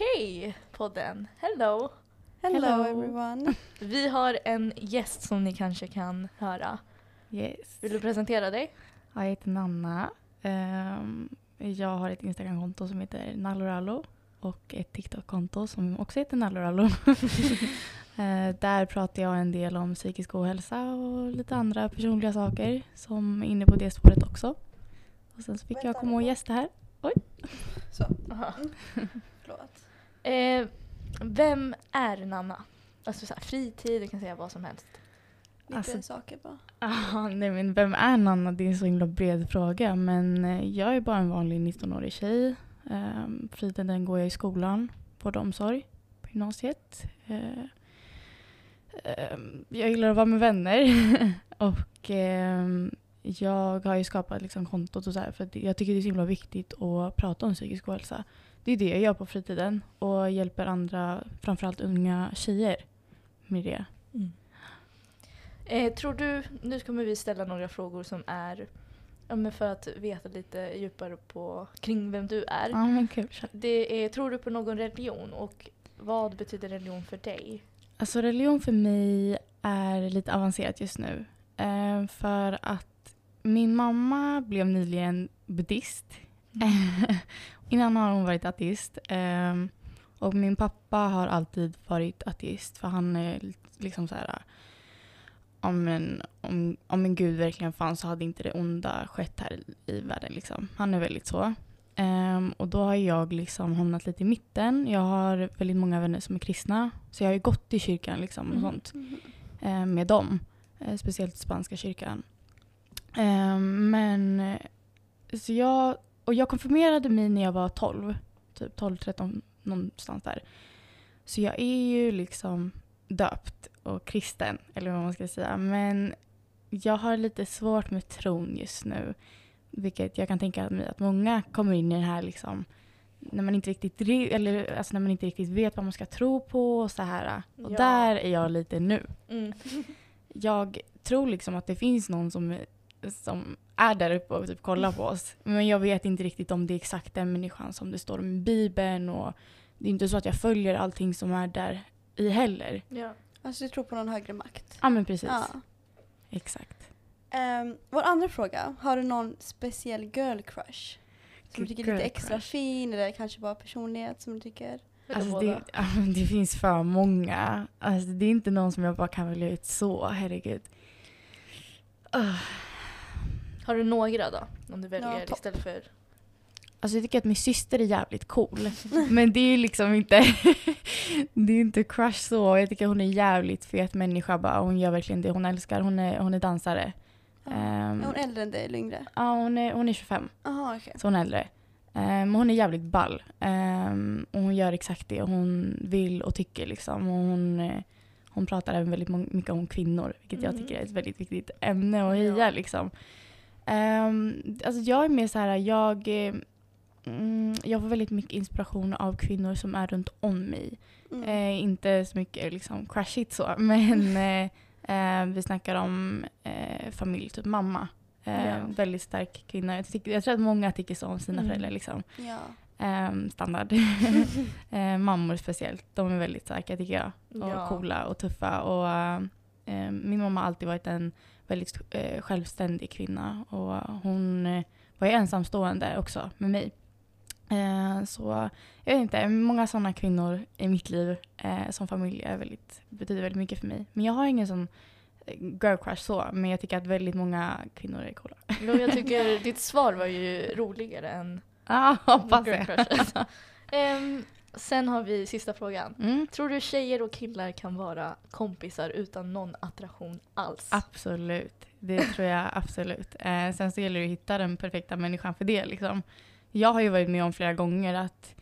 Okej, podden. Hello! Hello, Hello. everyone. Vi har en gäst som ni kanske kan höra. Yes. Vill du presentera dig? Jag heter Nanna. Ehm, jag har ett Instagramkonto som heter Nallorallo och ett TikTok-konto som också heter Nallorallo. Eh, där pratar jag en del om psykisk ohälsa och lite andra personliga saker som är inne på det spåret också. Och sen så fick jag komma och gästa här. Så, Aha. förlåt. Eh, vem är Nanna? Alltså så här, fritid, du kan säga vad som helst. Lite Alltså- saker bara. Ah, nej men vem är Nanna? Det är en så himla bred fråga. Men eh, jag är bara en vanlig 19-årig tjej. Um, fritiden går jag i skolan, vård och omsorg på gymnasiet. Eh, ehm, jag gillar att vara med vänner. och ehm, jag har ju skapat liksom kontot och så här för jag tycker det är så himla viktigt att prata om psykisk ohälsa. Det är det jag gör på fritiden och hjälper andra, framförallt unga tjejer med det. Eh, tror du, nu kommer vi ställa några frågor som är ja, men för att veta lite djupare på, kring vem du är. Ja men kul. Det är, tror du på någon religion och vad betyder religion för dig? Alltså religion för mig är lite avancerat just nu. Eh, för att min mamma blev nyligen buddhist. Innan har hon varit ateist. Eh, och min pappa har alltid varit ateist för han är liksom så här om en, om, om en gud verkligen fanns så hade inte det onda skett här i, i världen. Liksom. Han är väldigt så. Ehm, och då har jag liksom hamnat lite i mitten. Jag har väldigt många vänner som är kristna. Så jag har ju gått i kyrkan liksom, och Mhm. sånt eh, med dem. Eh, speciellt spanska kyrkan. Ehm, men så jag, och jag konfirmerade mig när jag var 12. Typ 12, 13 någonstans där. Så jag är ju liksom döpt och kristen, eller vad man ska säga. Men jag har lite svårt med tron just nu. Vilket jag kan tänka mig att många kommer in i det här liksom när man inte riktigt, eller, alltså när man inte riktigt vet vad man ska tro på och så här. Och Ja. där är jag lite nu. Mm. Jag tror liksom att det finns någon som, som är där uppe och typ kollar på oss. Men jag vet inte riktigt om det är exakt den människan som det står om i Bibeln. Och det är inte så att jag följer allting som är där i heller. Ja. Alltså du tror på någon högre makt? Ja men precis. Ja. Exakt. Ehm, vår andra fråga. Har du någon speciell girl crush? Som du tycker är lite extra crush. fin eller kanske bara personlighet som du tycker? Alltså det, det finns för många. Alltså det är inte någon som jag bara kan välja ut så, herregud. Ah. Har du några då? Om du väljer Ja, istället för... Alltså jag tycker att min syster är jävligt cool. Men det är ju liksom inte, det är inte crush så. Jag tycker hon är jävligt fet människa bara. Hon gör verkligen det hon älskar. Hon är, hon är dansare. Ehm, Är hon äldre än dig eller yngre? Ja, hon är, hon är 25. Jaha okej. Så hon är äldre. Men hon är jävligt ball. Ehm, och hon gör exakt det hon vill och tycker liksom. Och hon, eh, hon pratar även väldigt mycket om kvinnor. Vilket jag Mm. tycker är ett väldigt viktigt ämne att heja Ja. liksom. Um, alltså jag är mer så här, jag, eh, mm, jag får väldigt mycket inspiration av kvinnor som är runt om mig. Mm. Eh, inte så mycket liksom crashigt så, men eh, eh, vi snackar om eh, familj, typ mamma. Eh, Ja. Väldigt stark kvinna. Jag, tycker, jag tror att många tycker så om sina Mm. föräldrar. Liksom. Ja. Eh, standard. mammor speciellt, de är väldigt starka tycker jag. Och Ja. coola och tuffa. Och, min mamma har alltid varit en väldigt eh, självständig kvinna. Och hon eh, var ju ensamstående också med mig. Eh, så jag vet inte, många sådana kvinnor i mitt liv eh, som familj är väldigt, betyder väldigt mycket för mig. Men jag har ingen sån eh, girl crush så, men jag tycker att väldigt många kvinnor är coola. Jo, jag tycker ditt svar var ju roligare än Ja, hoppas girl det. crushes. Sen har vi sista frågan. Mm. Tror du tjejer och killar kan vara kompisar utan någon attraktion alls? Absolut, det tror jag absolut. Eh, sen så gäller det att hitta den perfekta människan för det. Liksom. Jag har ju varit med om flera gånger att,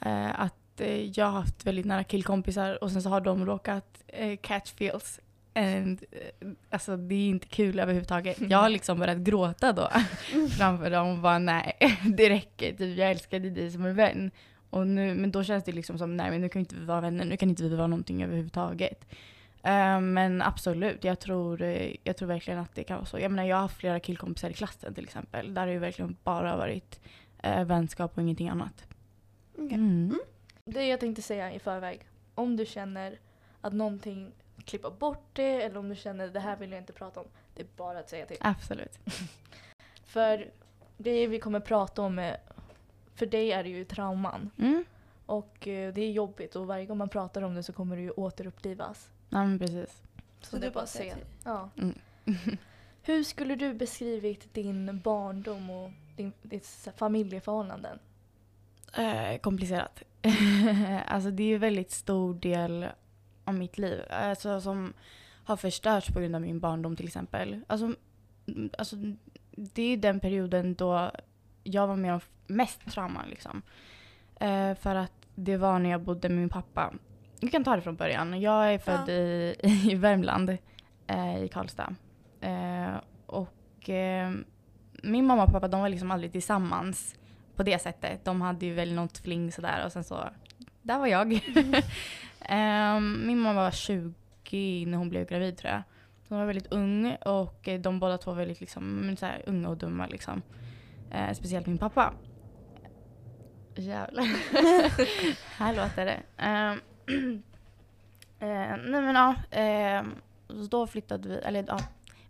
eh, att eh, jag har haft väldigt nära killkompisar och sen så har de råkat eh, catch feels. And, eh, alltså det är inte kul överhuvudtaget. Jag har liksom börjat gråta då framför dem och bara nej, det räcker. Typ, jag älskade dig som en vän. Och nu, men då känns det liksom som nej men nu kan inte vi vara vänner, nu kan inte vi vara någonting överhuvudtaget. Eh, men absolut, jag tror, eh, jag tror verkligen att det kan vara så. Jag menar jag har haft flera killkompisar i klassen till exempel. Där har det ju verkligen bara varit eh, vänskap och ingenting annat. Okej. Mm. det jag tänkte säga i förväg. Om du känner att någonting klippa bort det eller om du känner det här vill jag inte prata om. Det är bara att säga till. Absolut. För det vi kommer prata om är, för dig är det ju trauman. Mm. Och eh, det är jobbigt och varje gång man pratar om det så kommer det ju återupplivas. Ja, men precis. Så, det är bara att säga. till. Ja. Mm. Hur skulle du beskrivit din barndom och din, ditt så familjeförhållanden? Eh, komplicerat. alltså det är ju väldigt stor del av mitt liv. Alltså som har förstörts på grund av min barndom till exempel. Alltså, alltså det är den perioden då jag var med om mest trauma liksom. Eh, för att det var när jag bodde med min pappa. Vi kan ta det från början. Jag är född Ja. i, i Värmland, eh, i Karlstad. Eh, och eh, min mamma och pappa de var liksom aldrig tillsammans på det sättet. De hade ju väl något fling sådär och sen så, där var jag. Ehm, min mamma var 20 när hon blev gravid tror jag. Hon var väldigt ung och eh, de båda två var väldigt liksom, så här, unga och dumma liksom. Eh, speciellt min pappa. Jävlar. här låter det. Ehm, eh, nej men ja, ehm, så då flyttade vi, eller ja,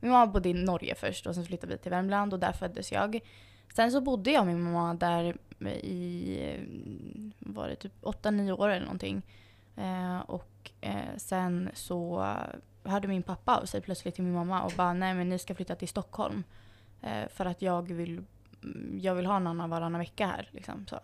min mamma bodde i Norge först och sen flyttade vi till Värmland och där föddes jag. Sen så bodde jag med min mamma där i, var det typ 8-9 år eller någonting. Eh, och eh, sen så hörde min pappa av sig plötsligt till min mamma och bara nej men ni ska flytta till Stockholm. Eh, för att jag vill, jag vill ha en annan varannan vecka här. Liksom, så.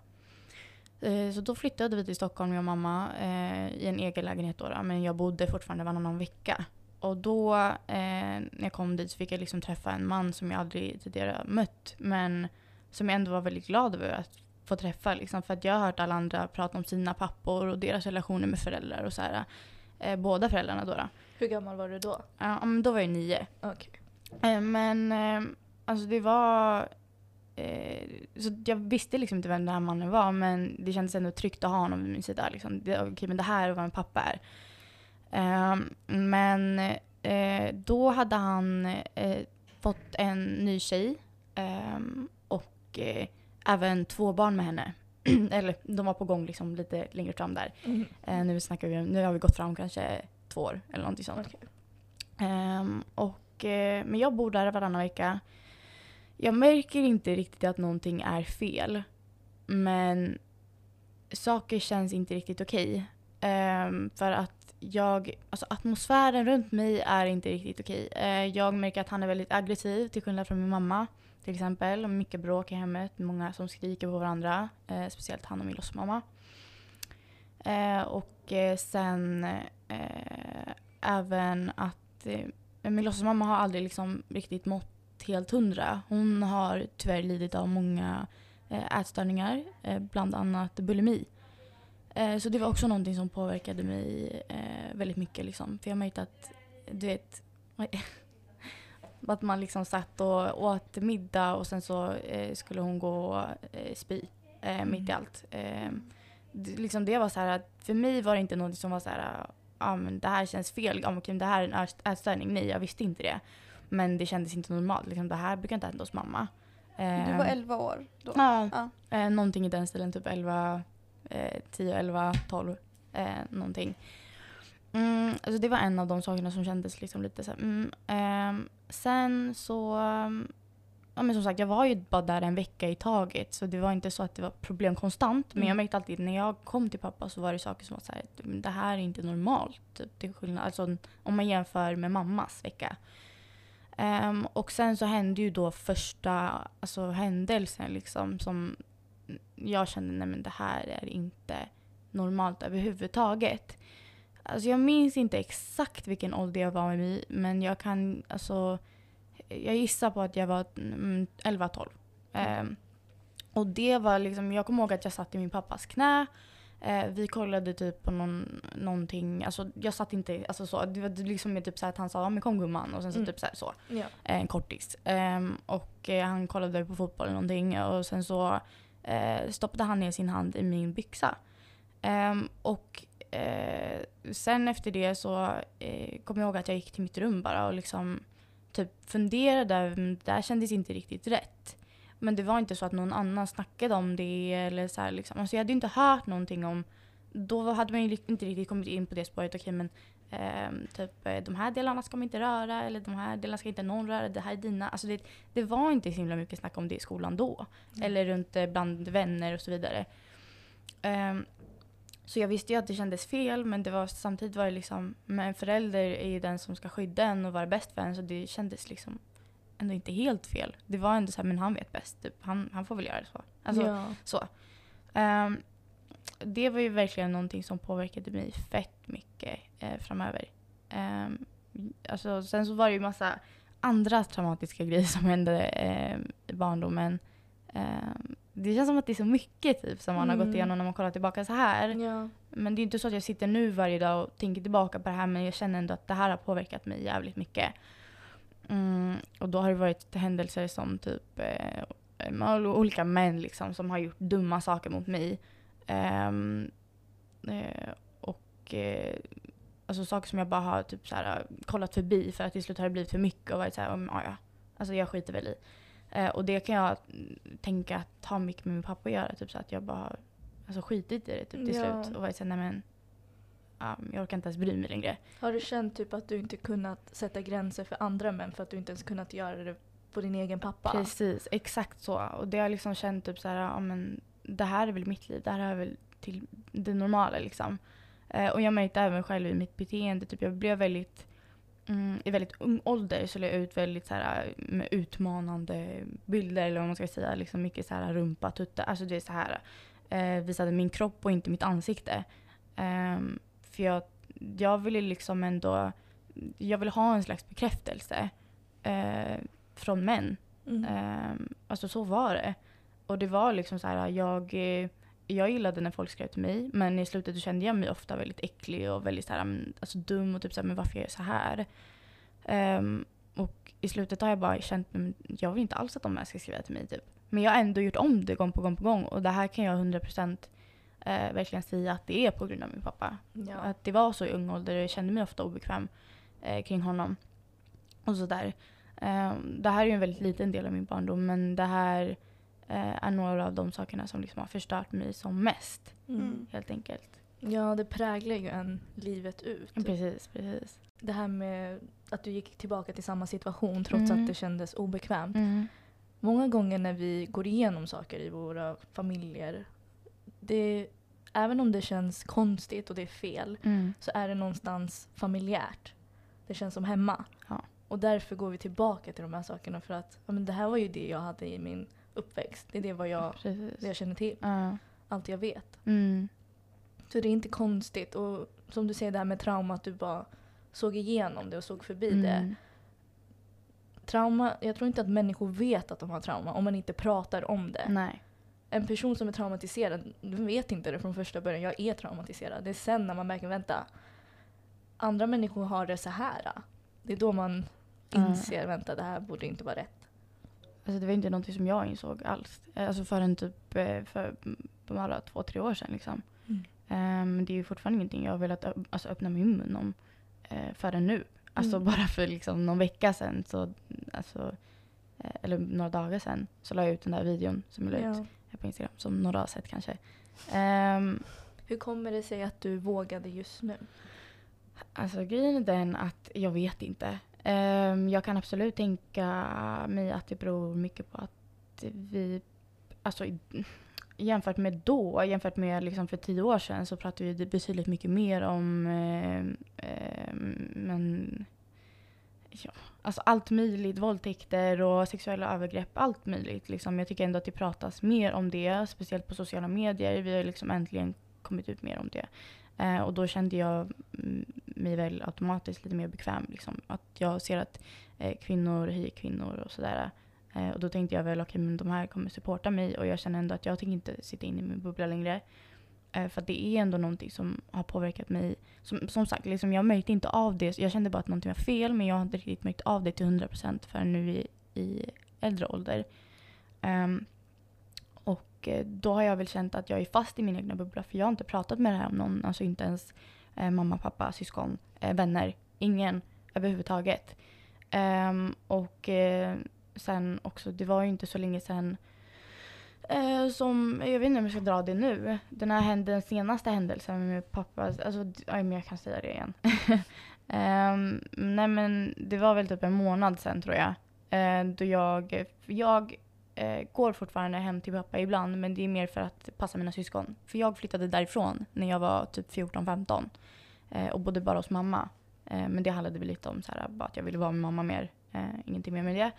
Eh, så då flyttade vi till Stockholm, jag och mamma, eh, i en egen lägenhet då, då. Men jag bodde fortfarande varannan vecka. Och då eh, när jag kom dit så fick jag liksom träffa en man som jag aldrig tidigare mött. Men som jag ändå var väldigt glad över att få träffa. Liksom, för att jag har hört alla andra prata om sina pappor och deras relationer med föräldrar och så här. Eh, båda föräldrarna då. då. Hur gammal var du då? Ja, men då var jag nio. Eh, men alltså det var... Eh, så jag visste liksom inte vem den här mannen var men det kändes ändå tryggt att ha honom vid min sida. Liksom. Det, okej, men det här är vad en pappa är. Eh, men eh, då hade han eh, fått en ny tjej eh, och eh, även två barn med henne. Eller de var på gång liksom lite längre fram där. Mm. Eh, nu, snackar vi, nu har vi gått fram kanske två år eller någonting sånt. Okej. Ehm, och, men jag bor där varannan vecka. Jag märker inte riktigt att någonting är fel. Men saker känns inte riktigt okej. Ehm, för att jag, alltså atmosfären runt mig är inte riktigt okej. Eh, jag märker att han är väldigt aggressiv till skillnad från min mamma. Till exempel. Mycket bråk i hemmet, många som skriker på varandra. Uh, speciellt han och min låtsasmamma. Uh, och eh, sen även att eh, min låtsasmamma har aldrig liksom riktigt mått helt hundra. Hon har tyvärr lidit av många eh, ätstörningar, eh, bland annat bulimi. Eh, så det var också någonting som påverkade mig väldigt mycket. Liksom. För jag märkte att, du vet, att man liksom satt och åt middag och sen så skulle hon gå och spy mitt i Mm. allt. Eh, det, liksom det var så här att för mig var det inte något som var så här, ja men det här känns fel, men okej, det här är en ät- ätstörning. Nej, jag visste inte det. Men det kändes inte normalt. Liksom, det här brukar inte hända hos mamma. Du Eh, var 11 år då? Ja, Ja. Eh, någonting i den stilen, typ 11, eh, 10, 11, 12, eh, någonting. Mm, alltså det var en av de sakerna som kändes liksom lite så här, mm, ehm, Sen så, ja men som sagt jag var ju bara där en vecka i taget så det var inte så att det var problem konstant. Men Mm. jag märkte alltid när jag kom till pappa så var det saker som var så här, "Men det här är inte normalt. Typ, till skillnad, alltså, om man jämför med mammas vecka. Um, och sen så hände ju då första alltså, händelsen liksom som jag kände, nej men det här är inte normalt överhuvudtaget. Alltså jag minns inte exakt vilken ålder jag var i, men jag kan, alltså, jag gissar på att jag var mm, 11-12. Um, ehm, och det var liksom, jag kommer ihåg att jag satt i min pappas knä. Eh, vi kollade typ på någon, någonting, alltså jag satt inte, alltså så, det var liksom typ så att han sa, men kom gumman och sen så Mm. typ så, här, så Ja. en kortis. Ehm, och eh, han kollade på fotboll eller någonting och sen så eh, stoppade han ner sin hand i min byxa. Ehm, och eh, sen efter det så eh, kom jag ihåg att jag gick till mitt rum bara och liksom typ funderade över, men det där kändes inte riktigt rätt. Men det var inte så att någon annan snackade om det eller så här liksom. Alltså jag hade inte hört någonting om då hade man ju inte riktigt kommit in på det spåret. Okej men ehm, typ eh, de här delarna ska man inte röra eller de här delarna ska inte någon röra. Det här är dina. Alltså det, det var inte så himla mycket snack om det i skolan då. Mm. Eller runt eh, bland vänner och så vidare. Ehm, så jag visste ju att det kändes fel men det var, samtidigt var det liksom, men en förälder är ju den som ska skydda en och vara bäst för en så det kändes liksom ändå inte helt fel. Det var ändå så här, men han vet bäst. Typ. Han, han får väl göra det så. Alltså, ja. så. Ehm, det var ju verkligen någonting som påverkade mig fett mycket eh, framöver. Um, alltså, sen så var det ju massa andra traumatiska grejer som hände eh, i barndomen. Ehm, det känns som att det är så mycket typ, som man har Mm. gått igenom när man kollar tillbaka så här. ja. Men det är inte så att jag sitter nu varje dag och tänker tillbaka på det här men jag känner ändå att det här har påverkat mig jävligt mycket. Mm, och då har det varit händelser som typ eh, med olika män liksom som har gjort dumma saker mot mig. Ehm, eh, och eh, alltså saker som jag bara har typ så här, kollat förbi för att till slut har det blivit för mycket och varit såhär, mm, ja ja. Alltså jag skiter väl i. Eh, och det kan jag tänka att ha mycket med min pappa att göra. Typ så att jag bara har alltså, skitit i det typ, till Ja. slut. Och varit såhär, nej men. Ja, jag orkar inte ens bry mig längre. Har du känt typ att du inte kunnat sätta gränser för andra män för att du inte ens kunnat göra det på din egen pappa? Precis, exakt så. Och det har jag liksom känt typ så här, ja men det här är väl mitt liv, det här är väl till det normala liksom. Eh, och jag märkte även själv i mitt beteende, typ jag blev väldigt, mm, i väldigt ung ålder så la jag ut väldigt så här, med utmanande bilder eller vad man ska säga, liksom mycket så här rumpa, tutta, alltså det är så här, eh, visade min kropp och inte mitt ansikte. Ehm, för jag, jag ville liksom ändå, jag ville ha en slags bekräftelse eh, från män. Mm. Ehm, alltså så var det. Och det var liksom så här, jag, eh, jag gillade när folk skrev till mig men i slutet kände jag mig ofta väldigt äcklig och väldigt så här, men, alltså dum och typ så här, men varför gör jag så här? Ehm, och i slutet har jag bara känt, jag vill inte alls att de här ska skriva till mig typ. Men jag har ändå gjort om det gång på gång på gång och det här kan jag 100% eh, verkligen säga att det är på grund av min pappa. ja. Att det var så i ung ålder och jag kände mig ofta obekväm eh, kring honom. Och sådär. Eh, det här är ju en väldigt liten del av min barndom men det här eh, är några av de sakerna som liksom har förstört mig som mest. Mm. Helt enkelt. ja, det präglar ju en livet ut. Precis, precis. Det här med att du gick tillbaka till samma situation trots Mm. att det kändes obekvämt. Mm. Många gånger när vi går igenom saker i våra familjer, det, även om det känns konstigt och det är fel, Mm. så är det någonstans familjärt. Det känns som hemma. Ja. Och därför går vi tillbaka till de här sakerna för att ja, men det här var ju det jag hade i min uppväxt. Det är det, vad jag, Precis. det jag känner till. Ja. Allt jag vet. Mm. Så det är inte konstigt. Och som du säger det här med trauma, att du bara såg igenom det och såg förbi det. Mm. Trauma, jag tror inte att människor vet att de har trauma om man inte pratar om det. Nej. En person som är traumatiserad den vet inte det från första början. Jag är traumatiserad. Det är sen när man märker, vänta. Andra människor har det så här. Det är då man inser, vänta det här borde inte vara rätt. Alltså det var inte någonting som jag insåg alls. Alltså förrän typ eh, för bara två, tre år sedan liksom. Mm. Men det är ju fortfarande ingenting jag har velat ö- alltså, öppna min mun om eh, förrän nu. Alltså Mm. bara för liksom någon vecka sedan, så, alltså, eh, eller några dagar sedan, så la jag ut den där videon som jag la ut Ja. På Instagram, som några har sett kanske. Ehm, Hur kommer det sig att du vågade just nu? Alltså grejen är den att jag vet inte. Ehm, jag kan absolut tänka mig att det beror mycket på att vi, alltså jämfört med då, jämfört med liksom för tio år sedan så pratar vi betydligt mycket mer om ehm, ehm, men, ja, alltså allt möjligt, våldtäkter och sexuella övergrepp, allt möjligt. Liksom. Jag tycker ändå att det pratas mer om det, speciellt på sociala medier. Vi har liksom äntligen kommit ut mer om det. Eh, och då kände jag mm, mig väl automatiskt lite mer bekväm. Liksom. Att jag ser att eh, kvinnor höjer kvinnor och sådär. Eh, och då tänkte jag väl, okej men de här kommer supporta mig och jag känner ändå att jag tänker inte sitta inne i min bubbla längre. Eh, för det är ändå någonting som har påverkat mig. Som, som sagt, liksom, jag märkte inte av det. Jag kände bara att någonting var fel men jag har inte riktigt märkt av det till 100% förrän nu i, i äldre ålder. Um, och eh, då har jag väl känt att jag är fast i min egna bubbla för jag har inte pratat med det här om någon. Alltså inte ens eh, mamma, pappa, syskon, eh, vänner. Ingen överhuvudtaget. Um, och eh, sen också, det var ju inte så länge sedan Eh, som, jag vet inte om jag ska dra det nu. Den här den senaste händelsen med pappa, alltså, aj, men jag kan säga det igen. eh, nej men det var väl typ en månad sen, tror jag. Eh, då jag, jag eh, går fortfarande hem till pappa ibland men det är mer för att passa mina syskon. För jag flyttade därifrån när jag var typ 14-15 eh, och bodde bara hos mamma. Eh, men det handlade väl lite om så här, bara att jag ville vara med mamma mer. Eh, ingenting mer med det.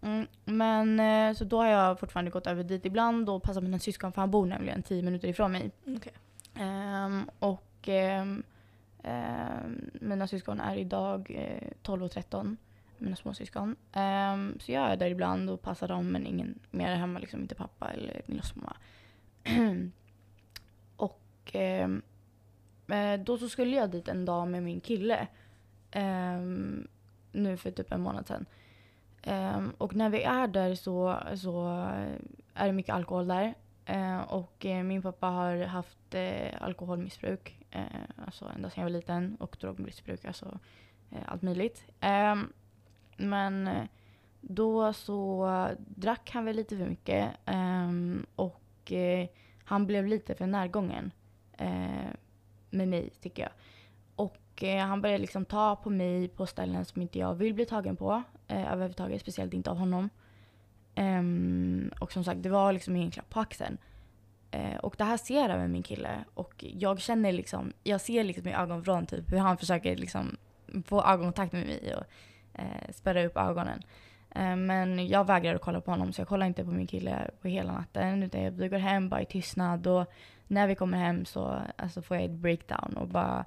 Mm, men eh, så då har jag fortfarande gått över dit ibland och passat mina syskon för han bor nämligen 10 minuter ifrån mig. Okej. Ehm, och ehm, ehm, mina syskon är idag eh, 12 och 13. Mina småsyskon. Um, så jag är där ibland och passar dem men ingen mer är hemma. Liksom inte pappa eller min låtsasmamma. och eh, då så skulle jag dit en dag med min kille. nu för typ en månad sedan. Um, och när vi är där så, så är det mycket alkohol där. Uh, och uh, min pappa har haft uh, alkoholmissbruk, eh, alltså ända sedan jag var liten. Och drogmissbruk, alltså allt möjligt. Um, men då så drack han väl lite för mycket. um, och han blev lite för närgången med mig, tycker jag. Och eh, han började liksom ta på mig på ställen som inte jag vill bli tagen på. Eh, överhuvudtaget, speciellt inte av honom. Um, och som sagt, det var liksom ingen klapp på axeln. Eh, och det här ser även min kille. Och jag känner liksom, jag ser liksom i ögonvrån typ hur han försöker liksom få ögonkontakt med mig och eh, spärra upp ögonen. Eh, men jag vägrar att kolla på honom så jag kollar inte på min kille på hela natten. Utan jag, vi går hem bara i tystnad och när vi kommer hem så alltså, får jag ett breakdown och bara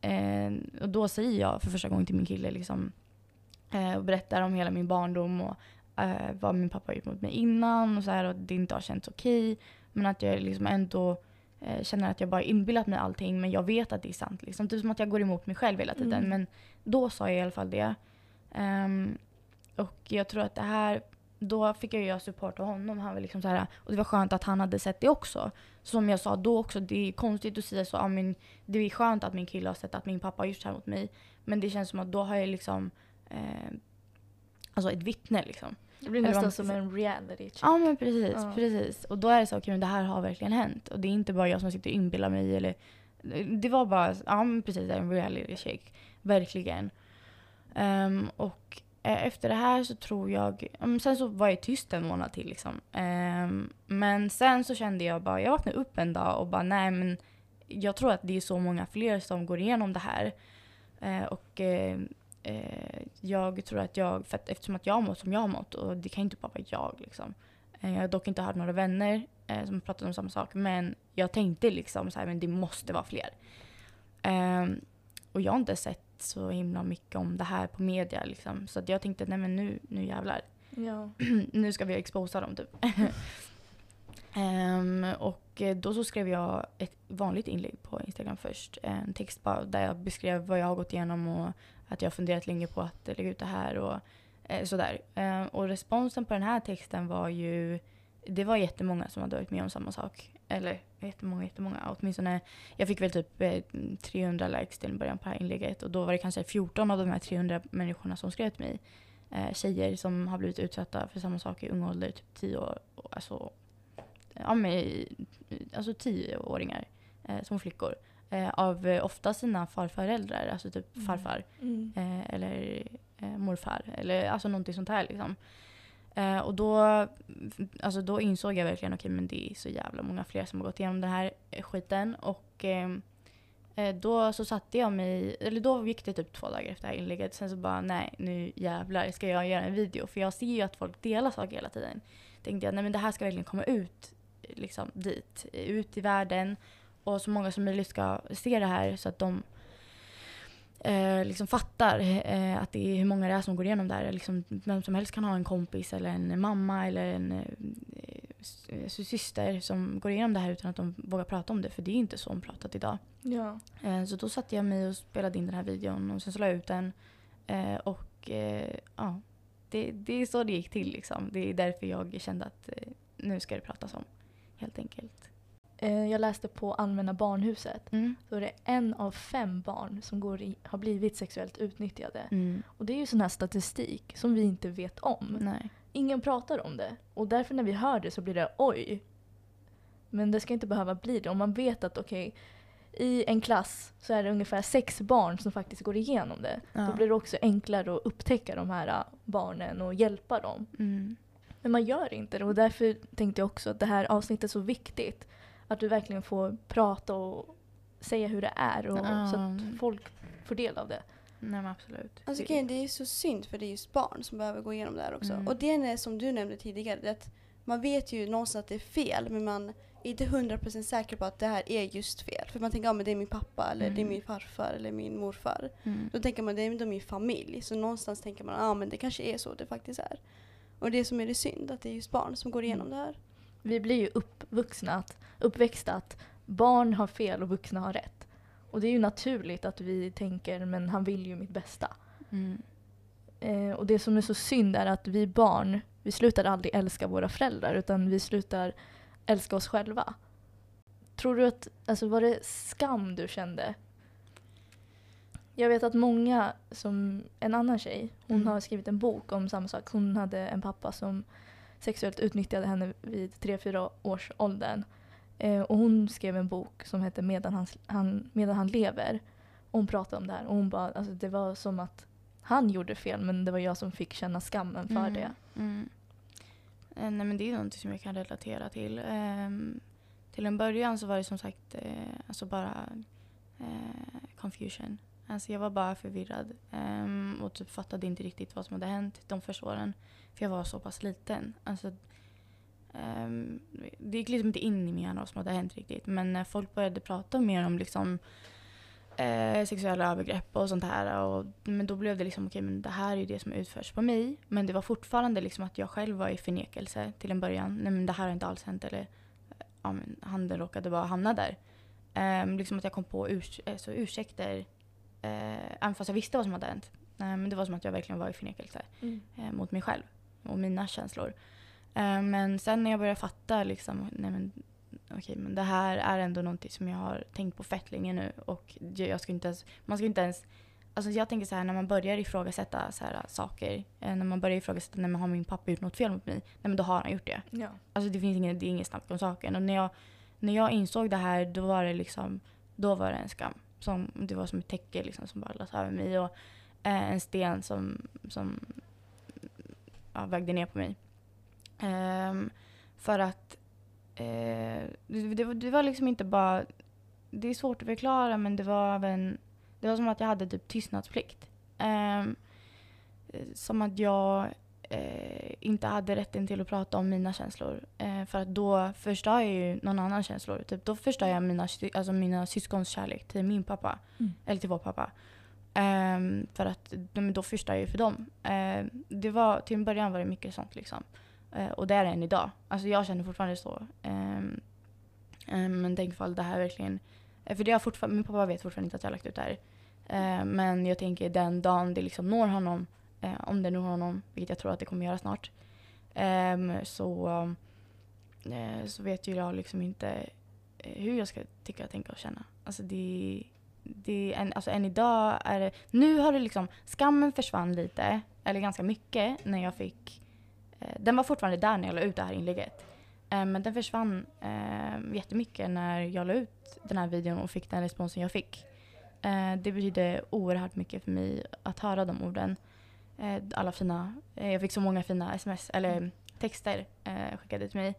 eh, och då säger jag för första gången till min kille liksom eh, och berättar om hela min barndom och eh, vad min pappa har gjort mot mig innan och så här och det inte har känts okej. Men att jag liksom ändå eh, känner att jag bara inbillat mig allting men jag vet att det är sant. Liksom. Typ som att jag går emot mig själv hela tiden. Mm. Men då sa jag i alla fall det. Ehm, och jag tror att det här, då fick jag ju support av honom. Han var liksom så här, och det var skönt att han hade sett det också. Som jag sa då också, det är konstigt att säga så. Ja, men det är skönt att min kille har sett att min pappa har gjort så här mot mig. Men det känns som att då har jag liksom eh, alltså ett vittne liksom. Det blir Eller nästan som en reality check. Ja men precis, Ja. precis. Och då är det så, okej men det här har verkligen hänt. Och det är inte bara jag som sitter och inbillar mig eller det var bara, ja men precis en reality check. Verkligen. Ehm, och Eh, efter det här så tror jag, sen så var jag tyst en månad till liksom. Ehm, men sen så kände jag bara, jag vaknade upp en dag och bara nej men jag tror att det är så många fler som går igenom det här. Eh, och eh, eh, jag tror att jag, för att eftersom att jag har mått som jag har mått och det kan inte bara vara jag liksom. Eh, jag har dock inte hört några vänner eh, som pratat om samma sak men jag tänkte liksom så här, men det måste vara fler. Ehm, och jag har inte sett så himla mycket om det här på media liksom. Så att jag tänkte nej men nu, nu jävlar. Ja. nu ska vi exposa dem typ. Ehm, och eh, då så skrev jag ett vanligt inlägg på Instagram först. En text bara där jag beskrev vad jag har gått igenom och att jag har funderat länge på att lägga ut det här och eh, sådär. Ehm, och responsen på den här texten var ju det var jättemånga som hade varit med om samma sak. Eller jättemånga, jättemånga. Åtminstone, jag fick väl typ eh, 300 likes till en början på det här inlägget. Och då var det kanske 14 av de här 300 människorna som skrev till mig. Eh, tjejer som har blivit utsatta för samma sak i ung ålder, typ 10 år. Alltså, ja, men, i- alltså 10-åringar, eh, små flickor. Eh, av eh, ofta sina farföräldrar, alltså typ Mm. farfar. Mm. Eh, eller eh, morfar. Eller alltså någonting sånt här liksom. Eh, och då, alltså då insåg jag verkligen okej men det är så jävla många fler som har gått igenom den här eh, skiten. Och ehm, eh, då så satte jag mig, eller då gick det typ två dagar efter det här inlägget. Sen så bara nej nu jävlar ska jag göra en video. För jag ser ju att folk delar saker hela tiden. Tänkte jag nej men det här ska verkligen komma ut liksom dit, ut i världen. Och så många som möjligt ska se det här så att de eh, liksom fattar eh, att det är hur många det är som går igenom det här. Liksom, vem som helst kan ha en kompis eller en mamma eller en eh, eh, syster som går igenom det här utan att de vågar prata om det. För det är inte så ompratat idag. Ja. Eh, så då satte jag mig och spelade in den här videon och sen så la jag ut den. Eh, och ja, det, det är så det gick till liksom. Det är därför jag kände att nu ska det pratas om. Helt enkelt. Eh, jag läste på Allmänna barnhuset. Mm. Så är det en av fem barn som går i, har blivit sexuellt utnyttjade. Mm. Och det är ju sån här statistik som vi inte vet om. Nej. Ingen pratar om det. Och därför när vi hör det så blir det oj. Men det ska inte behöva bli det. Om man vet att okej, i en klass så är det ungefär sex barn som faktiskt går igenom det. Ja. Då blir det också enklare att upptäcka de här äh, barnen och hjälpa dem. Mm. Men man gör inte det och därför tänkte jag också att det här avsnittet är så viktigt. Att du verkligen får prata och säga hur det är och, så Ja. att folk får del av det. Nej men absolut. Alltså Det- grejen, det är så synd för det är just barn som behöver gå igenom det här också. Mm. Och det är som du nämnde tidigare, att man vet ju någonstans att det är fel men man är inte 100% säker på att det här är just fel. För man tänker, ja men det är min pappa eller det är Mm. min farfar eller min morfar. Mm. Då tänker man, det är min familj. Så någonstans tänker man, ja men det kanske är så det faktiskt är. Och det som är det synd, att det är just barn som går igenom Mm. det här. Vi blir ju uppvuxna, att, uppväxta att barn har fel och vuxna har rätt. Och det är ju naturligt att vi tänker men han vill ju mitt bästa. Mm. Eh, och det som är så synd är att vi barn, vi slutar aldrig älska våra föräldrar utan vi slutar älska oss själva. Tror du att, alltså var det skam du kände? Jag vet att många, som en annan tjej, hon Mm. har skrivit en bok om samma sak. Hon hade en pappa som sexuellt utnyttjade henne vid 3-4 års åldern. Eh, och hon skrev en bok som hette Medan han, han, Medan han lever. Och hon pratade om det här och hon bara, alltså det var som att han gjorde fel men det var jag som fick känna skammen för Mm. det. Mm. Eh, Nej men det är något som jag kan relatera till. Ehm, till en början så var det som sagt eh, alltså bara eh, confusion. Alltså jag var bara förvirrad ehm, och typ fattade inte riktigt vad som hade hänt de första åren. För jag var så pass liten. Alltså, ehm, det gick liksom inte in i min hjärna vad som hade hänt riktigt. Men när folk började prata mer om liksom eh, sexuella övergrepp och sånt här. Och, men då blev det liksom, okej men det här är ju det som utförs på mig. Men det var fortfarande liksom att jag själv var i förnekelse till en början. Nej men det här har inte alls hänt eller ja, men handen råkade bara hamna där. Ehm, liksom att jag kom på urs alltså, ursäkter eh, även fast jag visste vad som hade hänt. Eh, men det var som att jag verkligen var i förnekelse eh, mot mig själv och mina känslor. Eh, men sen när jag började fatta liksom, nej men okej men det här är ändå någonting som jag har tänkt på fett länge nu och jag ska inte ens, man ska inte ens Alltså jag tänker så här när man börjar ifrågasätta så här, saker, eh, när man börjar ifrågasätta när man har min pappa gjort något fel mot mig, nej men då har han gjort det. Ja. Alltså det finns ingen, det är inget snack om saken. Och när jag, när jag insåg det här då var det liksom, då var det en skam. Som, det var som ett täcke liksom, som bara lades över mig och eh, en sten som, som ja, vägde ner på mig. Ehm, för att eh, det, det, var- det var liksom inte bara, det är svårt att förklara men det var även, det var som att jag hade typ tystnadsplikt. Ehm, som att jag eh, inte hade rätten till att prata om mina känslor. Eh, för att då förstör jag ju någon annans känslor. Typ, då förstör jag mina, alltså mina syskons kärlek till min pappa. Mm. Eller till vår pappa. Um, för att då förstör jag ju för dem. Uh, det var, till en början var det mycket sånt liksom. Uh, och det är det än idag. Alltså jag känner fortfarande så. Um, um, men tänk ifall det här verkligen... Eh, för det har fortfarande, min pappa vet fortfarande inte att jag har lagt ut det här. Uh, men jag tänker den dagen det liksom når honom, eh, om det når honom, vilket jag tror att det kommer göra snart, så, så vet ju jag liksom inte hur jag ska tycka, tänka och känna. Alltså det, det är en, alltså än idag är det, nu har det liksom, skammen försvann lite, eller ganska mycket, när jag fick, eh, den var fortfarande där när jag la ut det här inlägget. Eh, men den försvann eh, jättemycket när jag la ut den här videon och fick den responsen jag fick. Eh, det betyder oerhört mycket för mig att höra de orden. Eh, alla fina, eh, jag fick så många fina sms, eller texter eh, skickade till mig.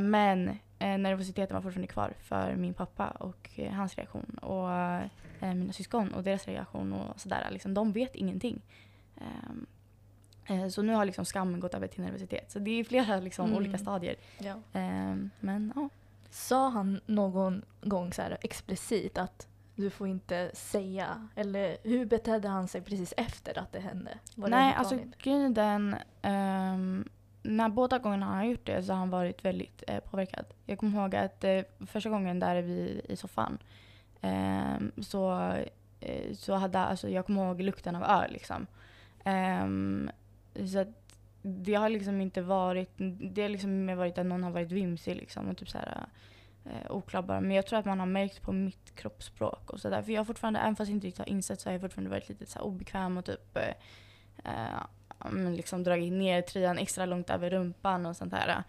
Men eh, nervositeten var fortfarande kvar för min pappa och eh, hans reaktion. Och eh, mina syskon och deras reaktion och sådär. Liksom, de vet ingenting. Ehm, eh, så nu har liksom skammen gått över till nervositet. Så det är flera liksom, Mm. olika stadier. Ja. Ehm, men ja. Sa han någon gång så här explicit att du får inte säga, eller hur betedde han sig precis efter att det hände? Var det Nej, helt alltså grejen är den. ehm, när båda gångerna han har gjort det så har han varit väldigt eh, påverkad. Jag kommer ihåg att eh, första gången där vi i soffan eh, så, eh, så hade alltså, jag kommer ihåg lukten av öl liksom. Ehm, så att det har liksom inte varit, det har liksom mer varit att någon har varit vimsig liksom och typ så här, eh, oklar bara. Men jag tror att man har märkt på mitt kroppsspråk och sådär. För jag har fortfarande, även fast jag inte riktigt har insett så har jag fortfarande varit lite så obekväm och typ eh, liksom dragit ner tröjan extra långt över rumpan och sånt där.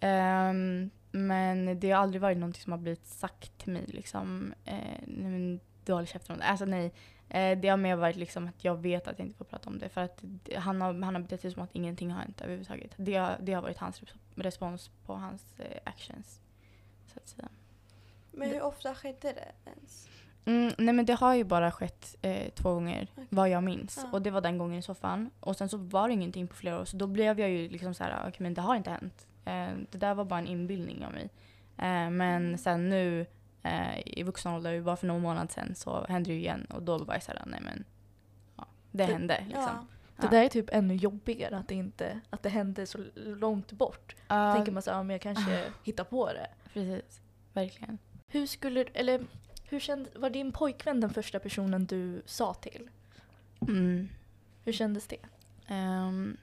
Ehm, men det har aldrig varit någonting som har blivit sagt till mig liksom. Eh, nej men du håller käften om det. Alltså nej. Eh, det har mer varit liksom att jag vet att jag inte får prata om det för att han har, han har betett sig som att ingenting har hänt överhuvudtaget. Det har, det har varit hans res- respons på hans eh, actions. Så att säga. Men hur ofta skedde det ens? Mm, nej men det har ju bara skett eh, två gånger Okej. vad jag minns. Ja. Och det var den gången i soffan. Och sen så var det ingenting på flera år. Så då blev jag ju liksom så här, okej men det har inte hänt. Eh, det där var bara en inbildning av mig. Eh, men sen nu eh, i vuxen ålder, bara för någon månad sen så hände det ju igen. Och då var jag så här, nej men ja, det Det- hände liksom. Ja. Det där är typ ännu jobbigare att det, inte, att det hände så långt bort. Ja, tänker man så ja, men jag kanske hittar på det. precis. Verkligen. Hur skulle, eller hur kände, var din pojkvän den första personen du sa till? Mm. Hur kändes det? Ehm,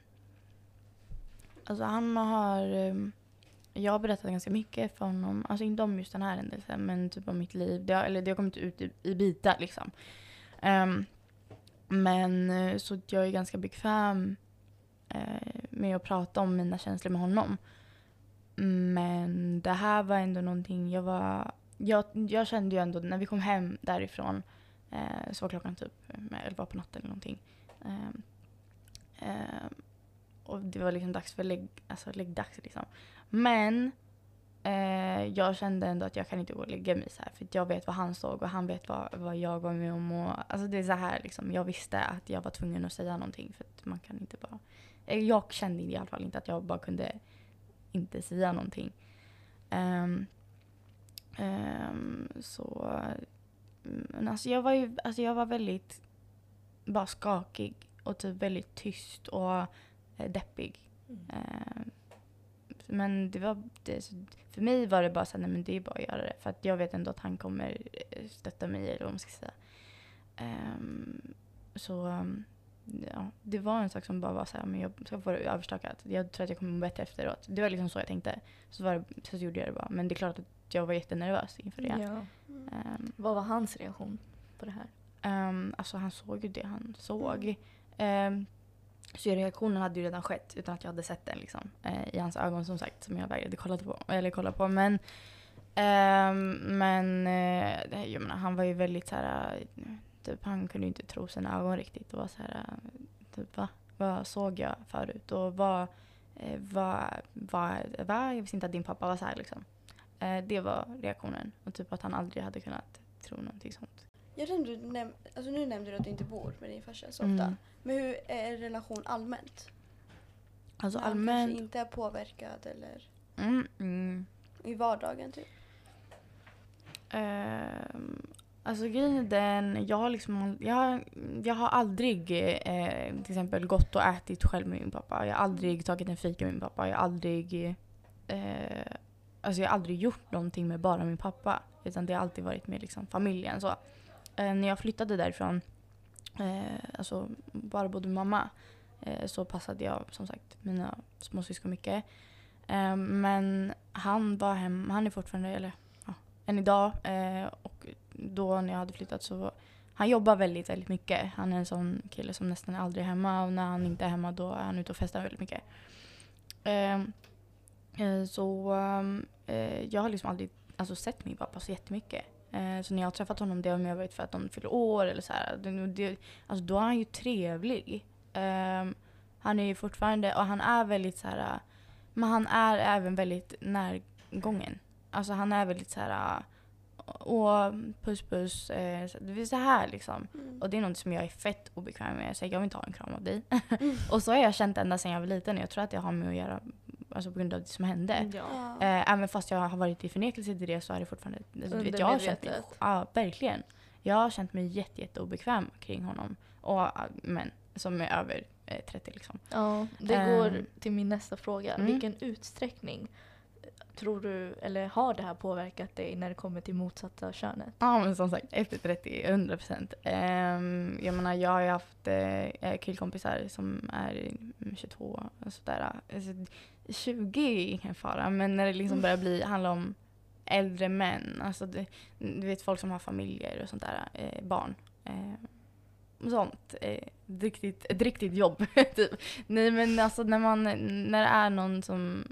alltså han har... ehm, jag har berättat ganska mycket för honom. Alltså inte om just den här händelsen men typ om mitt liv. Det har, eller det har kommit ut i, i bitar liksom. Ehm, men eh, så jag är ganska bekväm eh, med att prata om mina känslor med honom. Men det här var ändå någonting jag var... Jag, jag kände ju ändå när vi kom hem därifrån eh, så var klockan typ elva på natten eller någonting. Eh, eh, och det var liksom dags för lägg, alltså läggdags liksom. Men eh, jag kände ändå att jag kan inte gå och lägga mig så här för att jag vet vad han såg och han vet vad, vad jag var med om. Och, alltså det är så här liksom, jag visste att jag var tvungen att säga någonting för att man kan inte bara... Eh, jag kände i alla fall inte att jag bara kunde inte säga någonting. Ehm, ehm, så... Men alltså jag var ju alltså jag var väldigt bara skakig och typ väldigt tyst och eh, deppig. Eh, men det var, det, för mig var det bara så här, nej men det är bara att göra det. För att jag vet ändå att han kommer eh, stötta mig eller vad man ska säga. Ehm, så ja, det var en sak som bara var så här, men jag ska få det överstökat. Jag tror att jag kommer må bättre efteråt. Det var liksom så jag tänkte. Så, var det, så gjorde jag det bara. Men det är klart att jag var jättenervös inför det. Ja. Ehm, Vad var hans reaktion på det här? Um, alltså han såg ju det han såg. Ehm, så reaktionen hade ju redan skett utan att jag hade sett den liksom, eh, i hans ögon som sagt som jag vägrade kolla på. Eller kolla på. Men, men det- jag menar, han var ju väldigt så här, eh, typ, han kunde ju inte tro sina ögon riktigt. Och var så här, typ, va? Vad såg jag förut? Och vad, vad, vad, va? Jag visste inte att din pappa var så här liksom. Eh, det var reaktionen. Och typ att han aldrig hade kunnat tro någonting sånt. Jag tänkte, du näm- alltså nu nämnde du att du inte bor med din farsa så Mm. ofta. Men hur är relation allmänt? Alltså När han allmänt. kanske inte är påverkad eller Mm, mm. i vardagen typ. Ehm, alltså grejen är den, jag har liksom jag, jag har aldrig eh, till exempel gått och ätit själv med min pappa. Jag har aldrig tagit en fika med min pappa. Jag har aldrig eh, alltså jag har aldrig gjort någonting med bara min pappa. Utan det har alltid varit med liksom familjen. Så. Eh, när jag flyttade därifrån, eh, alltså bara bodde med mamma, eh, så passade jag som sagt mina småsyskon mycket. Eh, men han var hem, han är fortfarande, eller ja, än idag. Eh, och då när jag hade flyttat så han jobbar väldigt, väldigt mycket. Han är en sån kille som nästan aldrig är hemma och när han inte är hemma då är han ute och festar väldigt mycket. Eh, Eh, så eh, jag har liksom aldrig alltså, sett min pappa så jättemycket. Eh, så när jag har träffat honom det har mer varit för att de fyller år eller så här. Det, alltså, då är han ju trevlig. Eh, han är ju fortfarande, och han är väldigt så här, men han är även väldigt närgången. Alltså han är väldigt så här, och puss puss, så, det är så här liksom. Mm. Och det är något som jag är fett obekväm med. Så jag vill inte ha en kram av dig. och så har jag känt ända sedan jag var liten. Jag tror att det har med att göra alltså på grund av det som hände. Ja. Eh, även fast jag har varit i förnekelse till det så är det fortfarande... Alltså, vet, jag har känt mig, ja, verkligen. Jag har känt mig jätte, jätte obekväm kring honom. Och män som är över eh, 30 liksom. Ja, det Ehm. går till min nästa fråga. Mm. Vilken utsträckning tror du, eller har det här påverkat dig när det kommer till motsatta könet? Ja men som sagt, efter 30, 100 procent. Um, jag menar jag har ju haft uh, killkompisar som är 22 och sådär. Alltså, 20 är ingen fara men när det liksom börjar bli, handla om äldre män. Alltså det, du vet folk som har familjer och sånt där, eh, barn. Eh, sånt. Eh, ett, riktigt, ett riktigt jobb. typ. Nej men alltså när man, när det är någon som